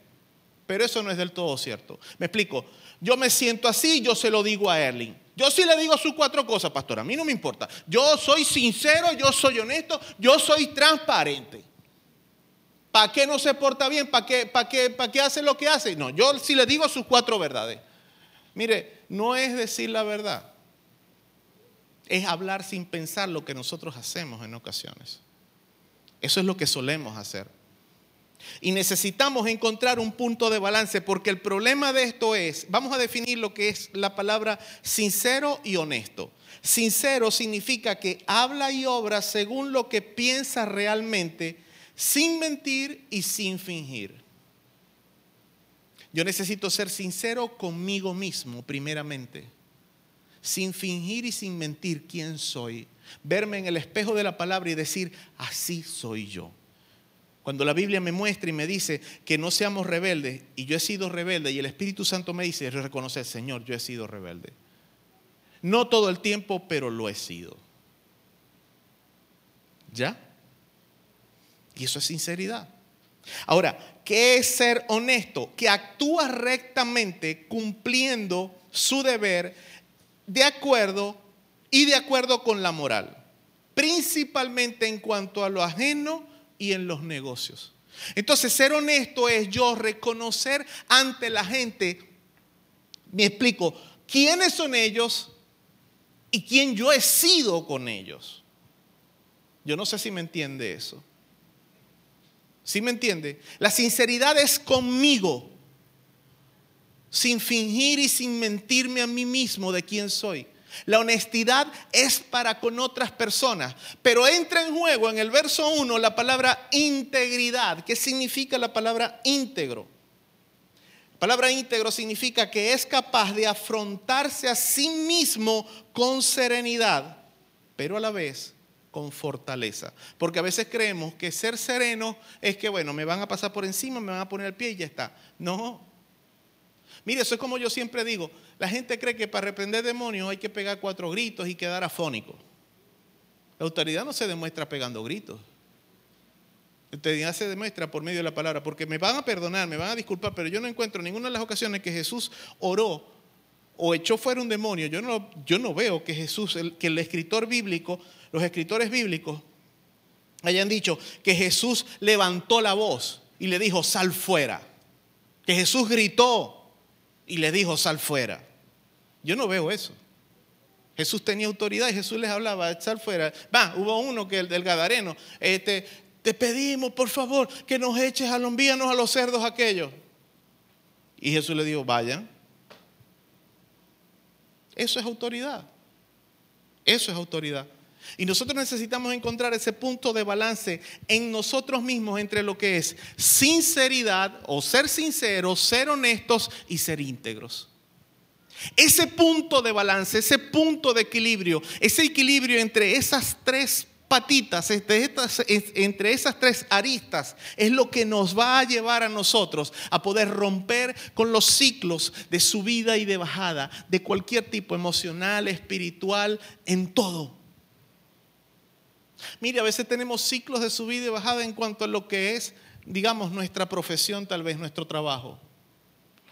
Pero eso no es del todo cierto. Me explico. Yo me siento así, yo se lo digo a Erling. Yo sí le digo sus cuatro cosas, pastor. A mí no me importa. Yo soy sincero, yo soy honesto, yo soy transparente. ¿Para qué no se porta bien? ¿Para qué, para, qué, ¿Para qué hace lo que hace? No, yo sí le digo sus cuatro verdades. Mire, no es decir la verdad. Es hablar sin pensar lo que nosotros hacemos en ocasiones. Eso es lo que solemos hacer. Y necesitamos encontrar un punto de balance porque el problema de esto es, vamos a definir lo que es la palabra sincero y honesto. Sincero significa que habla y obra según lo que piensa realmente sin mentir y sin fingir. Yo necesito ser sincero conmigo mismo, primeramente, sin fingir y sin mentir quién soy. Verme en el espejo de la palabra y decir, así soy yo. Cuando la Biblia me muestra y me dice que no seamos rebeldes, y yo he sido rebelde, y el Espíritu Santo me dice, reconocer, Señor, yo he sido rebelde. No todo el tiempo, pero lo he sido. ¿Ya? Y eso es sinceridad. Ahora, ¿qué es ser honesto? Que actúa rectamente cumpliendo su deber de acuerdo y de acuerdo con la moral, principalmente en cuanto a lo ajeno y en los negocios. Entonces, ser honesto es yo reconocer ante la gente, me explico, quiénes son ellos y quién yo he sido con ellos. Yo no sé si me entiende eso. ¿Sí me entiende? La sinceridad es conmigo, sin fingir y sin mentirme a mí mismo de quién soy. La honestidad es para con otras personas, pero entra en juego en el verso 1 la palabra integridad. ¿Qué significa la palabra íntegro? La palabra íntegro significa que es capaz de afrontarse a sí mismo con serenidad, pero a la vez con fortaleza. Porque a veces creemos que ser sereno es que, bueno, me van a pasar por encima, me van a poner el pie y ya está. No. Mire, eso es como yo siempre digo, la gente cree que para reprender demonios hay que pegar cuatro gritos y quedar afónico. La autoridad no se demuestra pegando gritos. La autoridad se demuestra por medio de la palabra, porque me van a perdonar, me van a disculpar, pero yo no encuentro ninguna de las ocasiones que Jesús oró o echó fuera un demonio. Yo no, yo no veo que Jesús, el, que el escritor bíblico, los escritores bíblicos hayan dicho que Jesús levantó la voz y le dijo, sal fuera. Que Jesús gritó y le dijo, sal fuera. Yo no veo eso. Jesús tenía autoridad y Jesús les hablaba, sal fuera. Va, hubo uno que el del Gadareno, este, te pedimos por favor que nos eches a a los cerdos aquellos. Y Jesús le dijo, vayan. Eso es autoridad. Eso es autoridad. Y nosotros necesitamos encontrar ese punto de balance en nosotros mismos entre lo que es sinceridad o ser sinceros, ser honestos y ser íntegros. Ese punto de balance, ese punto de equilibrio, ese equilibrio entre esas tres patitas, entre, estas, esas tres aristas, es lo que nos va a llevar a nosotros a poder romper con los ciclos de subida y de bajada, de cualquier tipo emocional, espiritual, en todo. Mire, a veces tenemos ciclos de subida y bajada en cuanto a lo que es, digamos, nuestra profesión, tal vez nuestro trabajo.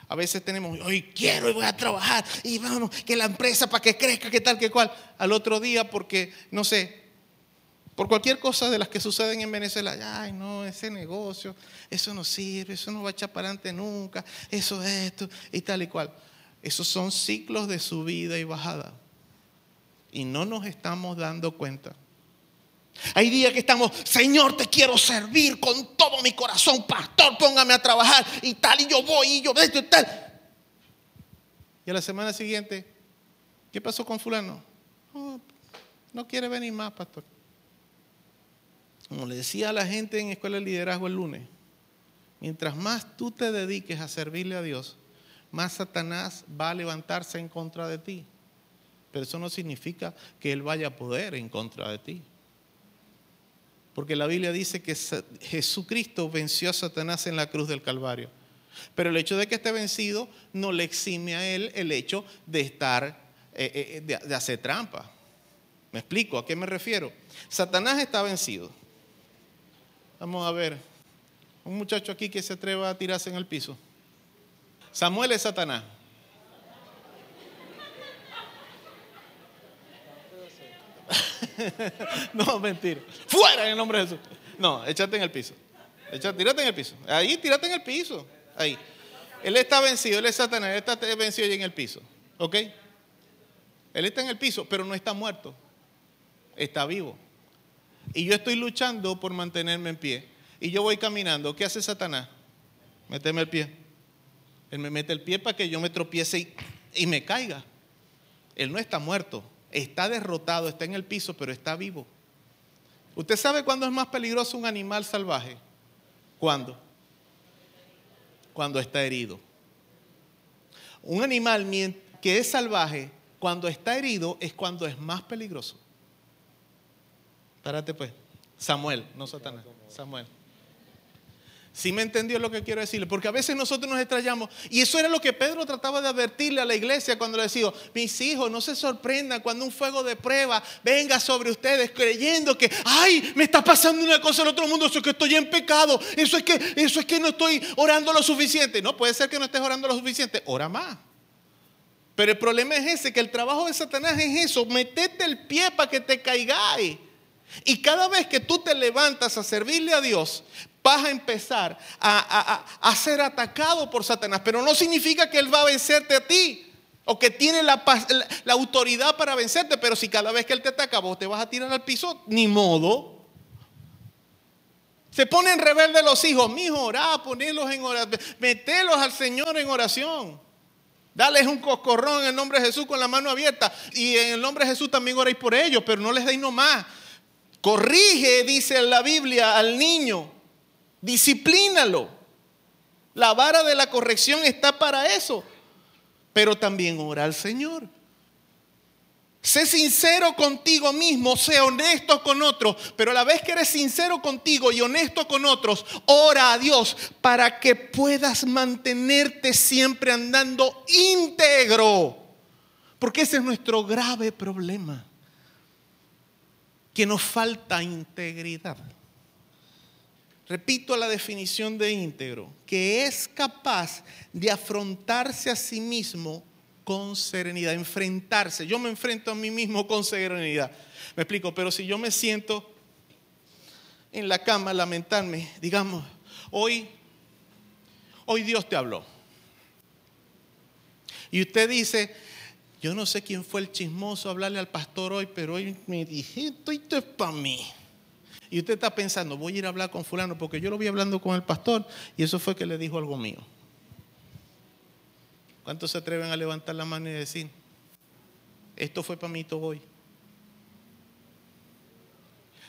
A veces tenemos, hoy quiero y voy a trabajar y vamos, que la empresa para que crezca, que tal, que cual. Al otro día, porque, no sé, por cualquier cosa de las que suceden en Venezuela, ay, no, ese negocio, eso no sirve, eso no va a echar para adelante nunca, eso es esto y tal y cual. Esos son ciclos de subida y bajada. Y no nos estamos dando cuenta. Hay días que estamos, Señor, te quiero servir con todo mi corazón, pastor, póngame a trabajar y tal, y yo voy, y yo esto y tal. Y a la semana siguiente, ¿qué pasó con fulano? Oh, no quiere venir más, pastor. Como le decía a la gente en Escuela de Liderazgo el lunes, mientras más tú te dediques a servirle a Dios, más Satanás va a levantarse en contra de ti. Pero eso no significa que él vaya a poder en contra de ti. Porque la Biblia dice que Jesucristo venció a Satanás en la cruz del Calvario. Pero el hecho de que esté vencido no le exime a él el hecho de estar, eh, eh, de, hacer trampa. ¿Me explico? ¿A qué me refiero? Satanás está vencido. Vamos a ver. Un muchacho aquí que se atreva a tirarse en el piso. Samuel es Satanás. no, mentira. Fuera en el nombre de Jesús. No, échate en el piso. Échate, tírate en el piso. Ahí, tírate en el piso. Ahí. Él está vencido, él es Satanás, él está vencido y en el piso. ¿Ok? Él está en el piso, pero no está muerto. Está vivo. Y yo estoy luchando por mantenerme en pie. Y yo voy caminando. ¿Qué hace Satanás? Méteme el pie. Él me mete el pie para que yo me tropiece y, y me caiga. Él no está muerto está derrotado, está en el piso, pero está vivo. ¿Usted sabe cuándo es más peligroso un animal salvaje? ¿Cuándo? Cuando está herido. Un animal que es salvaje, cuando está herido, es cuando es más peligroso. Párate pues. Samuel, no Satanás. Samuel. ¿Sí me entendió lo que quiero decirle? Porque a veces nosotros nos extrañamos. Y eso era lo que Pedro trataba de advertirle a la iglesia cuando le decía, mis hijos, no se sorprendan cuando un fuego de prueba venga sobre ustedes creyendo que, ay, me está pasando una cosa en otro mundo, eso es que estoy en pecado, eso es que, eso es que no estoy orando lo suficiente. No, puede ser que no estés orando lo suficiente, ora más. Pero el problema es ese, que el trabajo de Satanás es eso, metete el pie para que te caigáis. Y cada vez que tú te levantas a servirle a Dios, vas a empezar a, ser atacado por Satanás. Pero no significa que Él va a vencerte a ti o que tiene la, la, autoridad para vencerte. Pero si cada vez que Él te ataca vos te vas a tirar al piso, ni modo. Se ponen rebeldes los hijos. Mi orá, ponerlos en oración. Metelos al Señor en oración. Dales un coscorrón en el nombre de Jesús con la mano abierta. Y en el nombre de Jesús también oréis por ellos, pero no les deis nomás. Corrige, dice la Biblia, al niño. Disciplínalo. La vara de la corrección está para eso. Pero también ora al Señor. Sé sincero contigo mismo, sé honesto con otros, pero a la vez que eres sincero contigo y honesto con otros, ora a Dios para que puedas mantenerte siempre andando íntegro. Porque ese es nuestro grave problema, que nos falta integridad. Repito la definición de íntegro, que es capaz de afrontarse a sí mismo con serenidad, enfrentarse. Yo me enfrento a mí mismo con serenidad. Me explico, pero si yo me siento en la cama a lamentarme, digamos, hoy, hoy Dios te habló. Y usted dice, yo no sé quién fue el chismoso a hablarle al pastor hoy, pero hoy me dije, esto es para mí. Y usted está pensando, voy a ir a hablar con fulano porque yo lo vi hablando con el pastor y eso fue que le dijo algo mío. ¿Cuántos se atreven a levantar la mano y decir, esto fue para mí todo hoy?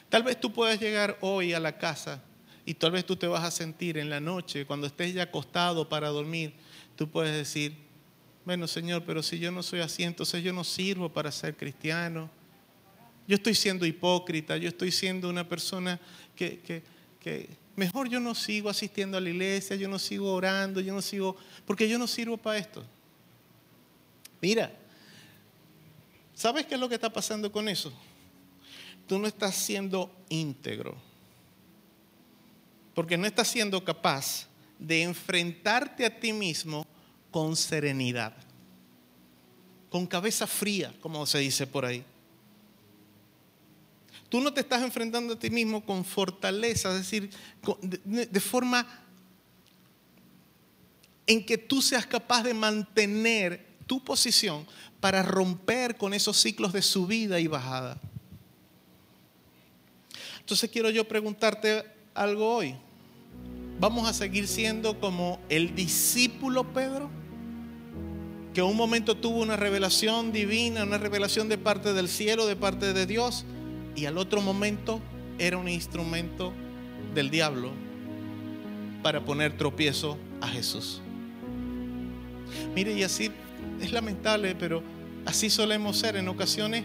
Tal vez tú puedas llegar hoy a la casa y tal vez tú te vas a sentir en la noche, cuando estés ya acostado para dormir, tú puedes decir, bueno Señor, pero si yo no soy así, entonces yo no sirvo para ser cristiano. Yo estoy siendo hipócrita, yo estoy siendo una persona que, que, que mejor yo no sigo asistiendo a la iglesia, yo no sigo orando, yo no sigo, porque yo no sirvo para esto. Mira, ¿sabes qué es lo que está pasando con eso? Tú no estás siendo íntegro, porque no estás siendo capaz de enfrentarte a ti mismo con serenidad, con cabeza fría, como se dice por ahí. Tú no te estás enfrentando a ti mismo con fortaleza, es decir, de, forma en que tú seas capaz de mantener tu posición para romper con esos ciclos de subida y bajada. Entonces quiero yo preguntarte algo hoy. ¿Vamos a seguir siendo como el discípulo Pedro? Que un momento tuvo una revelación divina, una revelación de parte del cielo, de parte de Dios, y al otro momento era un instrumento del diablo para poner tropiezo a Jesús. Mire, y así es lamentable, pero así solemos ser. En ocasiones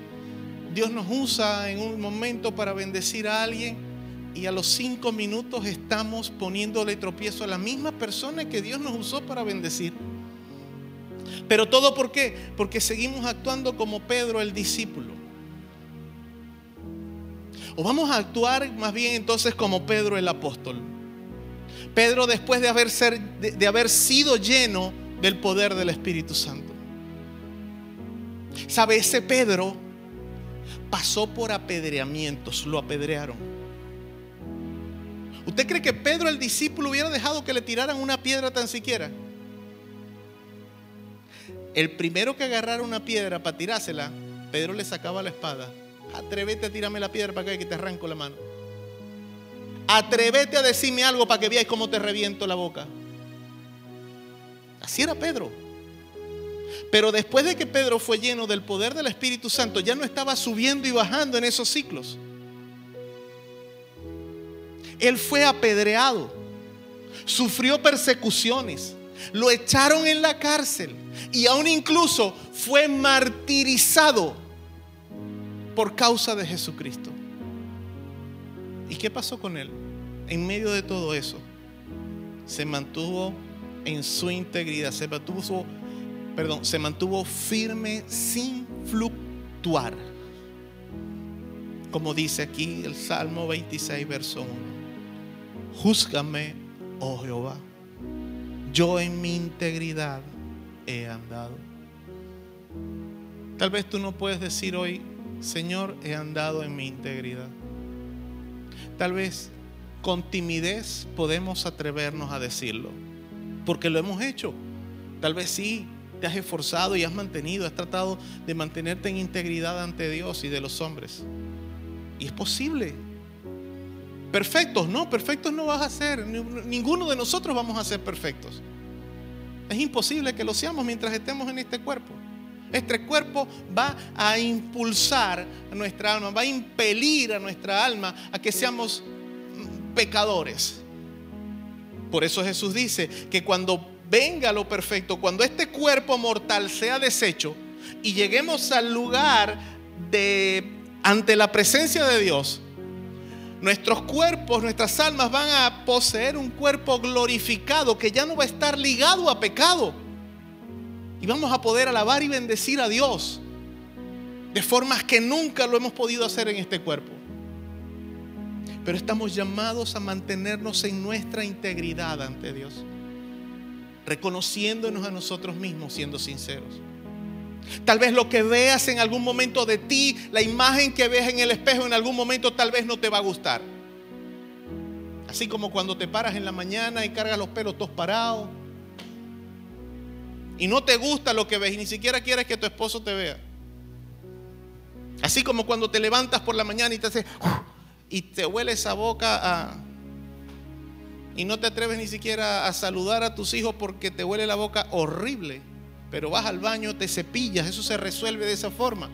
Dios nos usa en un momento para bendecir a alguien y a los cinco minutos estamos poniéndole tropiezo a la misma persona que Dios nos usó para bendecir. Pero todo por qué? Porque seguimos actuando como Pedro el discípulo. O vamos a actuar más bien entonces como Pedro el apóstol. Pedro después de haber, ser, de, de haber sido lleno del poder del Espíritu Santo. ¿Sabe? Ese Pedro pasó por apedreamientos, lo apedrearon. ¿Usted cree que Pedro el discípulo hubiera dejado que le tiraran una piedra tan siquiera? El primero que agarrara una piedra para tirársela, Pedro le sacaba la espada. Atrévete a tirarme la piedra para que te arranco la mano. Atrévete a decirme algo para que veáis cómo te reviento la boca. Así era Pedro. Pero después de que Pedro fue lleno del poder del Espíritu Santo, ya no estaba subiendo y bajando en esos ciclos. Él fue apedreado, sufrió persecuciones, lo echaron en la cárcel y aún incluso fue martirizado por causa de Jesucristo. ¿Y qué pasó con él? En medio de todo eso, se mantuvo en su integridad, se mantuvo, perdón, se mantuvo firme sin fluctuar. Como dice aquí el Salmo 26, verso 1. Júzgame, oh Jehová, yo en mi integridad he andado. Tal vez tú no puedes decir hoy, Señor, he andado en mi integridad. Tal vez con timidez podemos atrevernos a decirlo, porque lo hemos hecho. Tal vez sí, te has esforzado y has mantenido, has tratado de mantenerte en integridad ante Dios y de los hombres. Y es posible. Perfectos, no, perfectos no vas a ser. Ninguno de nosotros vamos a ser perfectos. Es imposible que lo seamos mientras estemos en este cuerpo. Este cuerpo va a impulsar a nuestra alma, va a impelir a nuestra alma a que seamos pecadores. Por eso Jesús dice que cuando venga lo perfecto, cuando este cuerpo mortal sea deshecho y lleguemos al lugar de ante la presencia de Dios, nuestros cuerpos, nuestras almas van a poseer un cuerpo glorificado que ya no va a estar ligado a pecado. Y vamos a poder alabar y bendecir a Dios de formas que nunca lo hemos podido hacer en este cuerpo. Pero estamos llamados a mantenernos en nuestra integridad ante Dios, reconociéndonos a nosotros mismos, siendo sinceros. Tal vez lo que veas en algún momento de ti, la imagen que ves en el espejo en algún momento tal vez no te va a gustar. Así como cuando te paras en la mañana y cargas los pelos todos parados. Y no te gusta lo que ves y ni siquiera quieres que tu esposo te vea. Así como cuando te levantas por la mañana y te hace y te huele esa boca a y no te atreves ni siquiera a saludar a tus hijos porque te huele la boca horrible. Pero vas al baño, te cepillas, eso se resuelve de esa forma.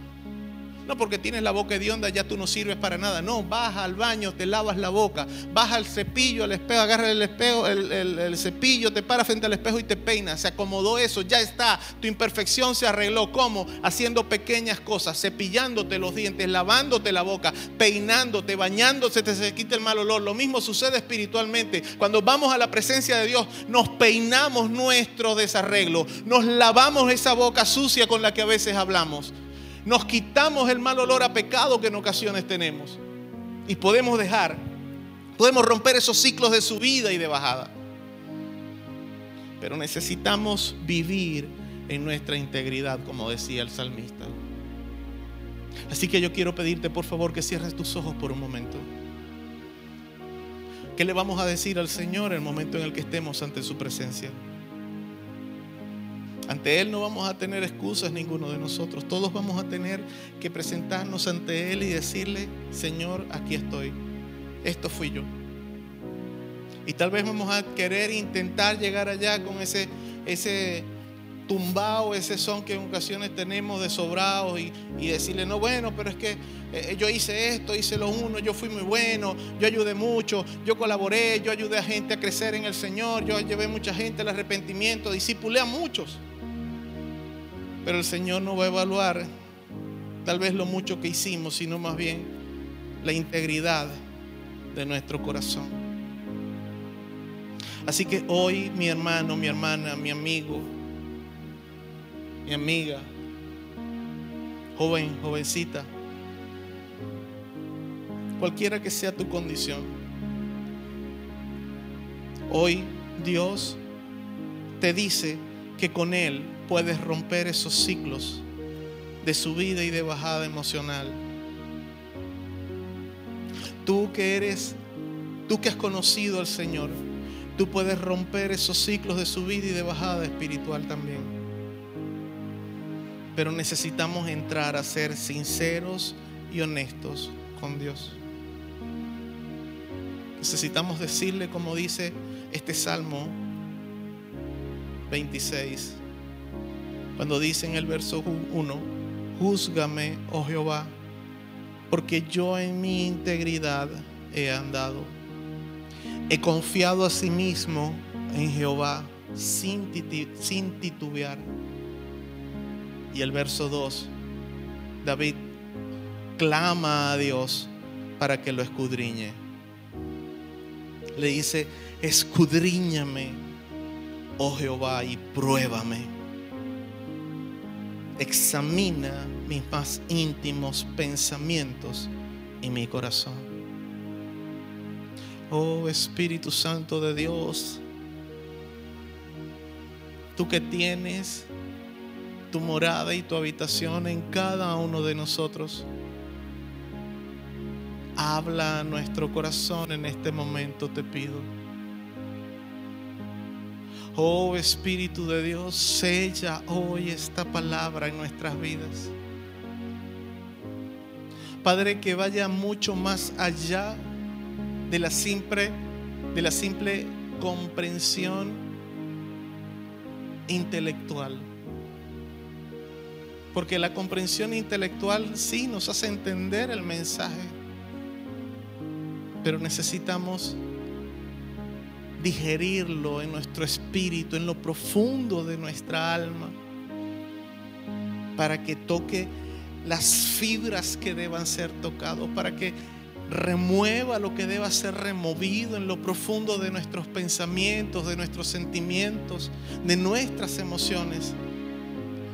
No porque tienes la boca hedionda ya tú no sirves para nada. No, vas al baño, te lavas la boca, vas al cepillo, al espejo, agarras el espejo, el, cepillo, te paras frente al espejo y te peinas. Se acomodó eso, ya está. Tu imperfección se arregló. ¿Cómo? Haciendo pequeñas cosas, cepillándote los dientes, lavándote la boca, peinándote, bañándote, te se quita el mal olor. Lo mismo sucede espiritualmente. Cuando vamos a la presencia de Dios, nos peinamos nuestro desarreglo, nos lavamos esa boca sucia con la que a veces hablamos. Nos quitamos el mal olor a pecado que en ocasiones tenemos. Y podemos dejar, podemos romper esos ciclos de subida y de bajada. Pero necesitamos vivir en nuestra integridad, como decía el salmista. Así que yo quiero pedirte, por favor, que cierres tus ojos por un momento. ¿Qué le vamos a decir al Señor en el momento en el que estemos ante su presencia? Ante Él no vamos a tener excusas ninguno de nosotros. Todos vamos a tener que presentarnos ante Él y decirle, Señor, aquí estoy. Esto fui yo. Y tal vez vamos a querer intentar llegar allá con ese, ese tumbao, ese son que en ocasiones tenemos de sobrados y, y decirle, no, bueno, pero es que eh, yo hice esto, hice lo uno, yo fui muy bueno, yo ayudé mucho, yo colaboré, yo ayudé a gente a crecer en el Señor, yo llevé mucha gente al arrepentimiento, discipulé a muchos. Pero el Señor no va a evaluar tal vez lo mucho que hicimos, sino más bien la integridad de nuestro corazón. Así que hoy mi hermano, mi hermana, mi amigo, mi amiga, joven, jovencita, cualquiera que sea tu condición, hoy Dios te dice que con Él puedes romper esos ciclos de subida y de bajada emocional. Tú que eres, tú que has conocido al Señor, tú puedes romper esos ciclos de subida y de bajada espiritual también. Pero necesitamos entrar a ser sinceros y honestos con Dios. Necesitamos decirle como dice este Salmo 26, cuando dice en el verso 1, júzgame, oh Jehová, porque yo en mi integridad he andado. He confiado a sí mismo en Jehová sin, titubear. Y el verso 2, David clama a Dios para que lo escudriñe. Le dice, escudriñame, oh Jehová, y pruébame. Examina mis más íntimos pensamientos y mi corazón. Oh Espíritu Santo de Dios, tú que tienes tu morada y tu habitación en cada uno de nosotros, habla a nuestro corazón en este momento, te pido. Oh Espíritu de Dios, sella hoy esta palabra en nuestras vidas. Padre, que vaya mucho más allá de la simple, de la simple comprensión intelectual. Porque la comprensión intelectual sí nos hace entender el mensaje, pero necesitamos digerirlo en nuestro espíritu, en lo profundo de nuestra alma, para que toque las fibras que deban ser tocados, para que remueva lo que deba ser removido en lo profundo de nuestros pensamientos, de nuestros sentimientos, de nuestras emociones,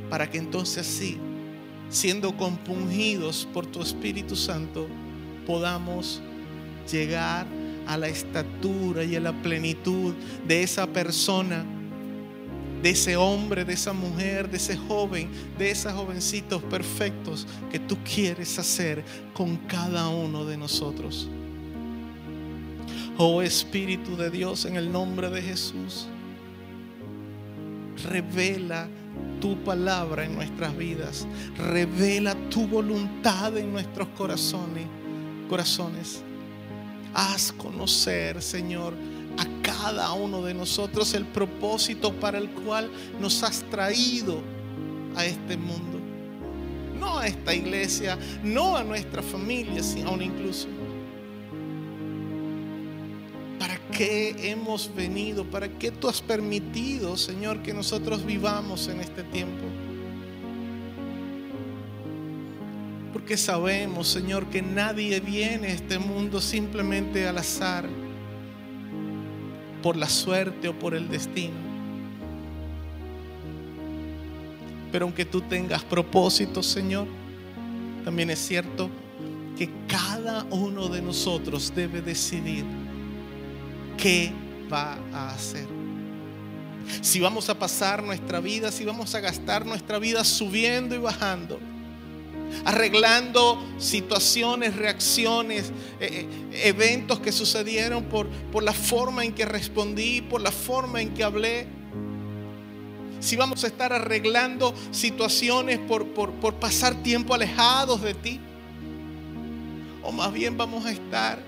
para que entonces sí, siendo compungidos por tu Espíritu Santo, podamos llegar a la estatura y a la plenitud de esa persona, de ese hombre, de esa mujer, de ese joven, de esos jovencitos perfectos que tú quieres hacer con cada uno de nosotros. Oh Espíritu de Dios, en el nombre de Jesús, revela tu palabra en nuestras vidas, revela tu voluntad en nuestros corazones, corazones. Haz conocer, Señor, a cada uno de nosotros el propósito para el cual nos has traído a este mundo. No a esta iglesia, no a nuestra familia, aún incluso. ¿Para qué hemos venido? ¿Para qué tú has permitido, Señor, que nosotros vivamos en este tiempo? Porque sabemos, Señor, que nadie viene a este mundo simplemente al azar, por la suerte o por el destino. Pero aunque tú tengas propósitos, Señor, también es cierto que cada uno de nosotros debe decidir qué va a hacer. Si vamos a pasar nuestra vida, si vamos a gastar nuestra vida subiendo y bajando, arreglando situaciones, reacciones, eh, eh, eventos que sucedieron por, por la forma en que respondí, por la forma en que hablé. Si vamos a estar arreglando situaciones por, por, por pasar tiempo alejados de ti. O más bien vamos a estar,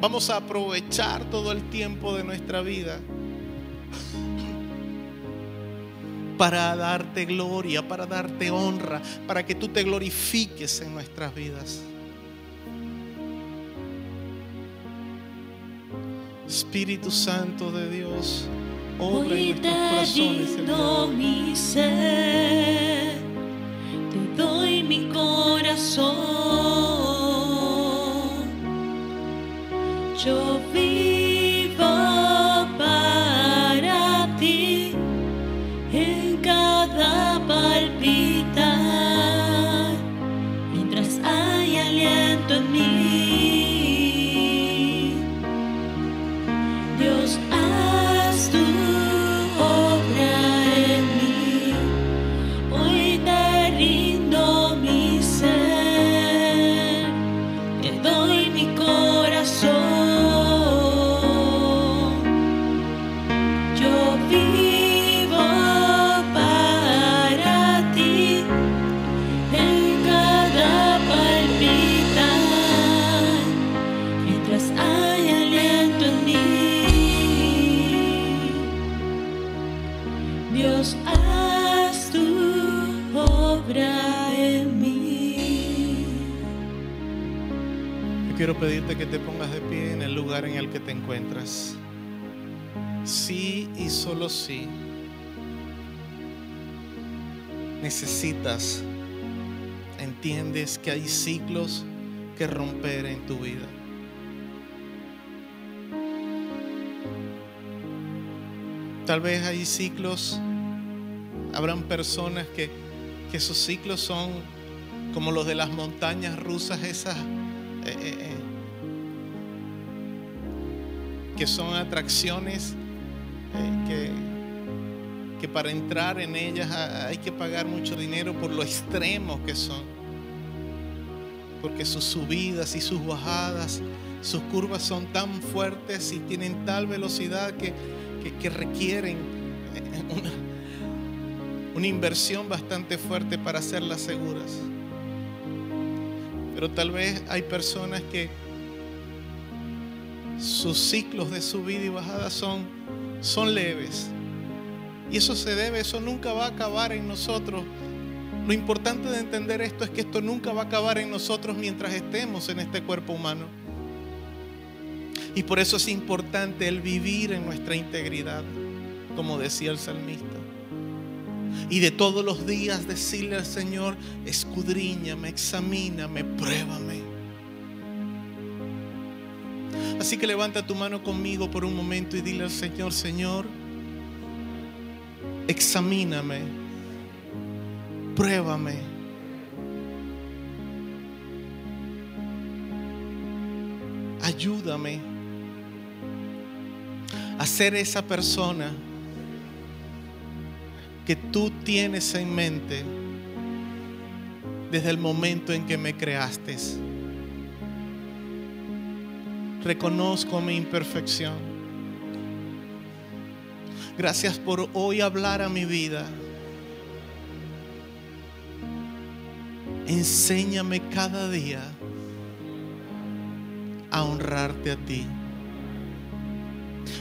vamos a aprovechar todo el tiempo de nuestra vida para darte gloria, para darte honra, para que tú te glorifiques en nuestras vidas. Espíritu Santo de Dios, obra en nuestros corazones. mi ser, te doy mi corazón. Yo vivo pedirte que te pongas de pie en el lugar en el que te encuentras. Sí y solo sí. Necesitas, entiendes que hay ciclos que romper en tu vida. Tal vez hay ciclos, habrán personas que, que esos ciclos son como los de las montañas rusas, esas eh, eh, que son atracciones eh, que, que para entrar en ellas ha- hay que pagar mucho dinero por lo extremos que son. Porque sus subidas y sus bajadas, sus curvas son tan fuertes y tienen tal velocidad que, que- requieren eh, una, una inversión bastante fuerte para hacerlas seguras. Pero tal vez hay personas que sus ciclos de subida y bajada son, son leves. Y eso se debe, eso nunca va a acabar en nosotros. Lo importante de entender esto es que esto nunca va a acabar en nosotros mientras estemos en este cuerpo humano. Y por eso es importante el vivir en nuestra integridad, como decía el salmista. Y de todos los días decirle al Señor, escudriñame, examíname, pruébame. Así que levanta tu mano conmigo por un momento y dile al Señor, Señor, examíname, pruébame. Ayúdame a ser esa persona que tú tienes en mente desde el momento en que me creaste. Reconozco mi imperfección. Gracias por hoy hablar a mi vida. Enséñame cada día a honrarte a ti.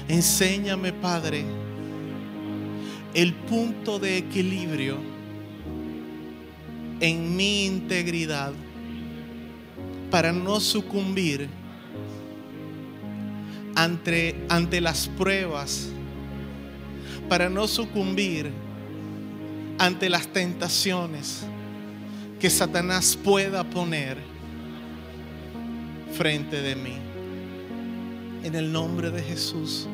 Enséñame, Padre, el punto de equilibrio en mi integridad para no sucumbir ante, ante las pruebas, para no sucumbir ante las tentaciones que Satanás pueda poner frente de mí. En el nombre de Jesús.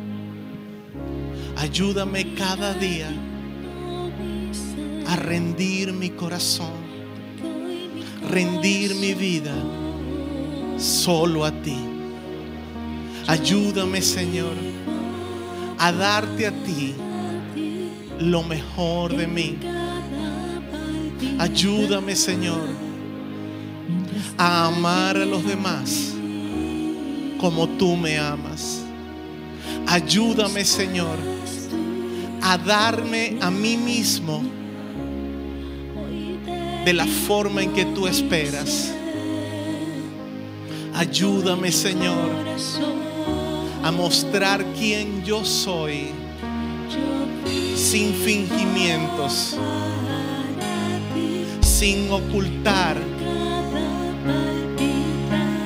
Ayúdame cada día a rendir mi corazón, rendir mi vida solo a ti. Ayúdame, Señor, a darte a ti lo mejor de mí. Ayúdame, Señor, a amar a los demás como tú me amas. Ayúdame, Señor, a darme a mí mismo de la forma en que tú esperas. Ayúdame, Señor, a mostrar quién yo soy sin fingimientos, sin ocultar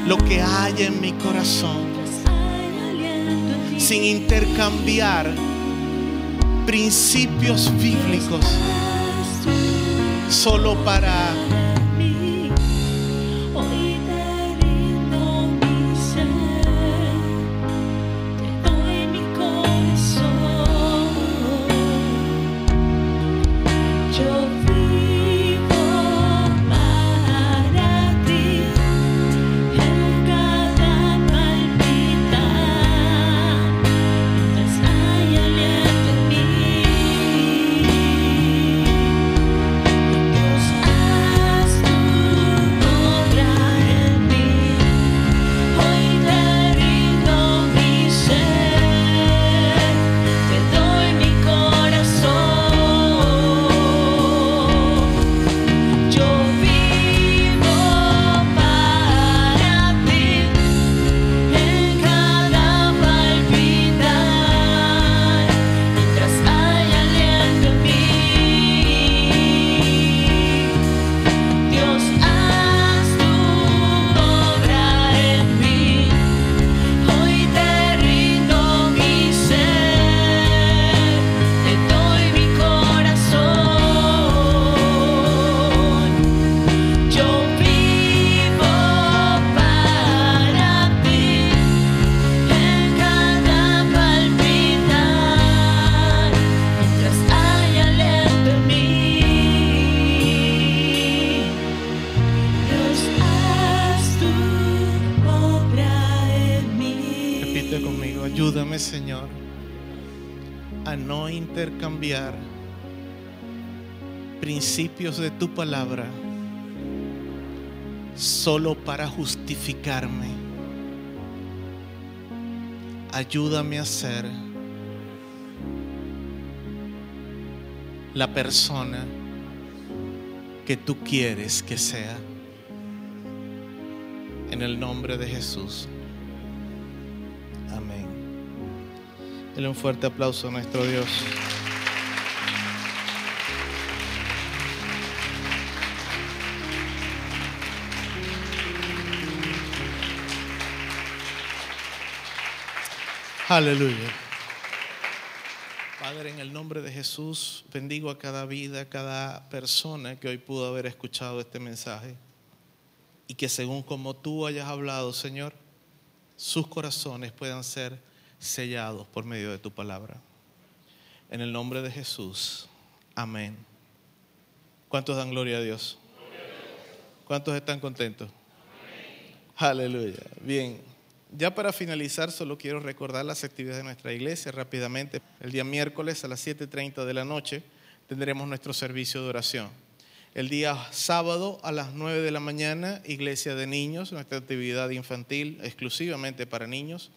lo que hay en mi corazón, sin intercambiar principios bíblicos solo para principios de tu palabra solo para justificarme. Ayúdame a ser la persona que tú quieres que sea. En el nombre de Jesús. Amén. Dele un fuerte aplauso a nuestro Dios. Aleluya. Padre, en el nombre de Jesús, bendigo a cada vida, a cada persona que hoy pudo haber escuchado este mensaje. Y que según como tú hayas hablado, Señor, sus corazones puedan ser sellados por medio de tu palabra. En el nombre de Jesús. Amén. ¿Cuántos dan gloria a Dios? ¿Cuántos están contentos? Aleluya. Bien. Ya para finalizar, solo quiero recordar las actividades de nuestra iglesia rápidamente. El día miércoles a las 7.30 de la noche tendremos nuestro servicio de oración. El día sábado a las 9 de la mañana, iglesia de niños, nuestra actividad infantil exclusivamente para niños.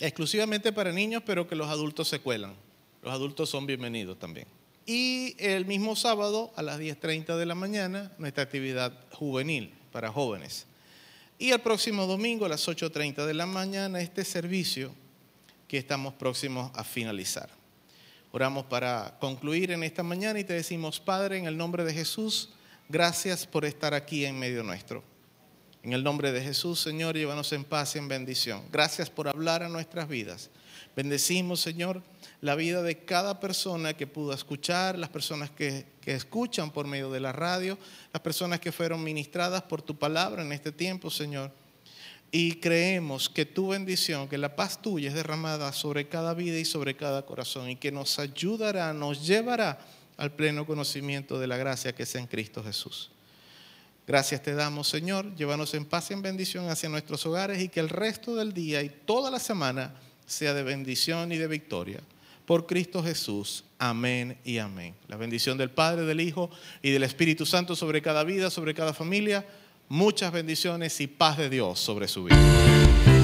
Exclusivamente para niños, pero que los adultos se cuelan. Los adultos son bienvenidos también. Y el mismo sábado a las 10.30 de la mañana, nuestra actividad juvenil para jóvenes. Y el próximo domingo a las 8.30 de la mañana, este servicio que estamos próximos a finalizar. Oramos para concluir en esta mañana y te decimos, Padre, en el nombre de Jesús, gracias por estar aquí en medio nuestro. En el nombre de Jesús, Señor, llévanos en paz y en bendición. Gracias por hablar a nuestras vidas. Bendecimos, Señor, la vida de cada persona que pudo escuchar, las personas que, que, escuchan por medio de la radio, las personas que fueron ministradas por tu palabra en este tiempo, Señor. Y creemos que tu bendición, que la paz tuya es derramada sobre cada vida y sobre cada corazón y que nos ayudará, nos llevará al pleno conocimiento de la gracia que es en Cristo Jesús. Gracias te damos, Señor. Llévanos en paz y en bendición hacia nuestros hogares y que el resto del día y toda la semana sea de bendición y de victoria. Por Cristo Jesús. Amén y amén. La bendición del Padre, del Hijo y del Espíritu Santo sobre cada vida, sobre cada familia. Muchas bendiciones y paz de Dios sobre su vida.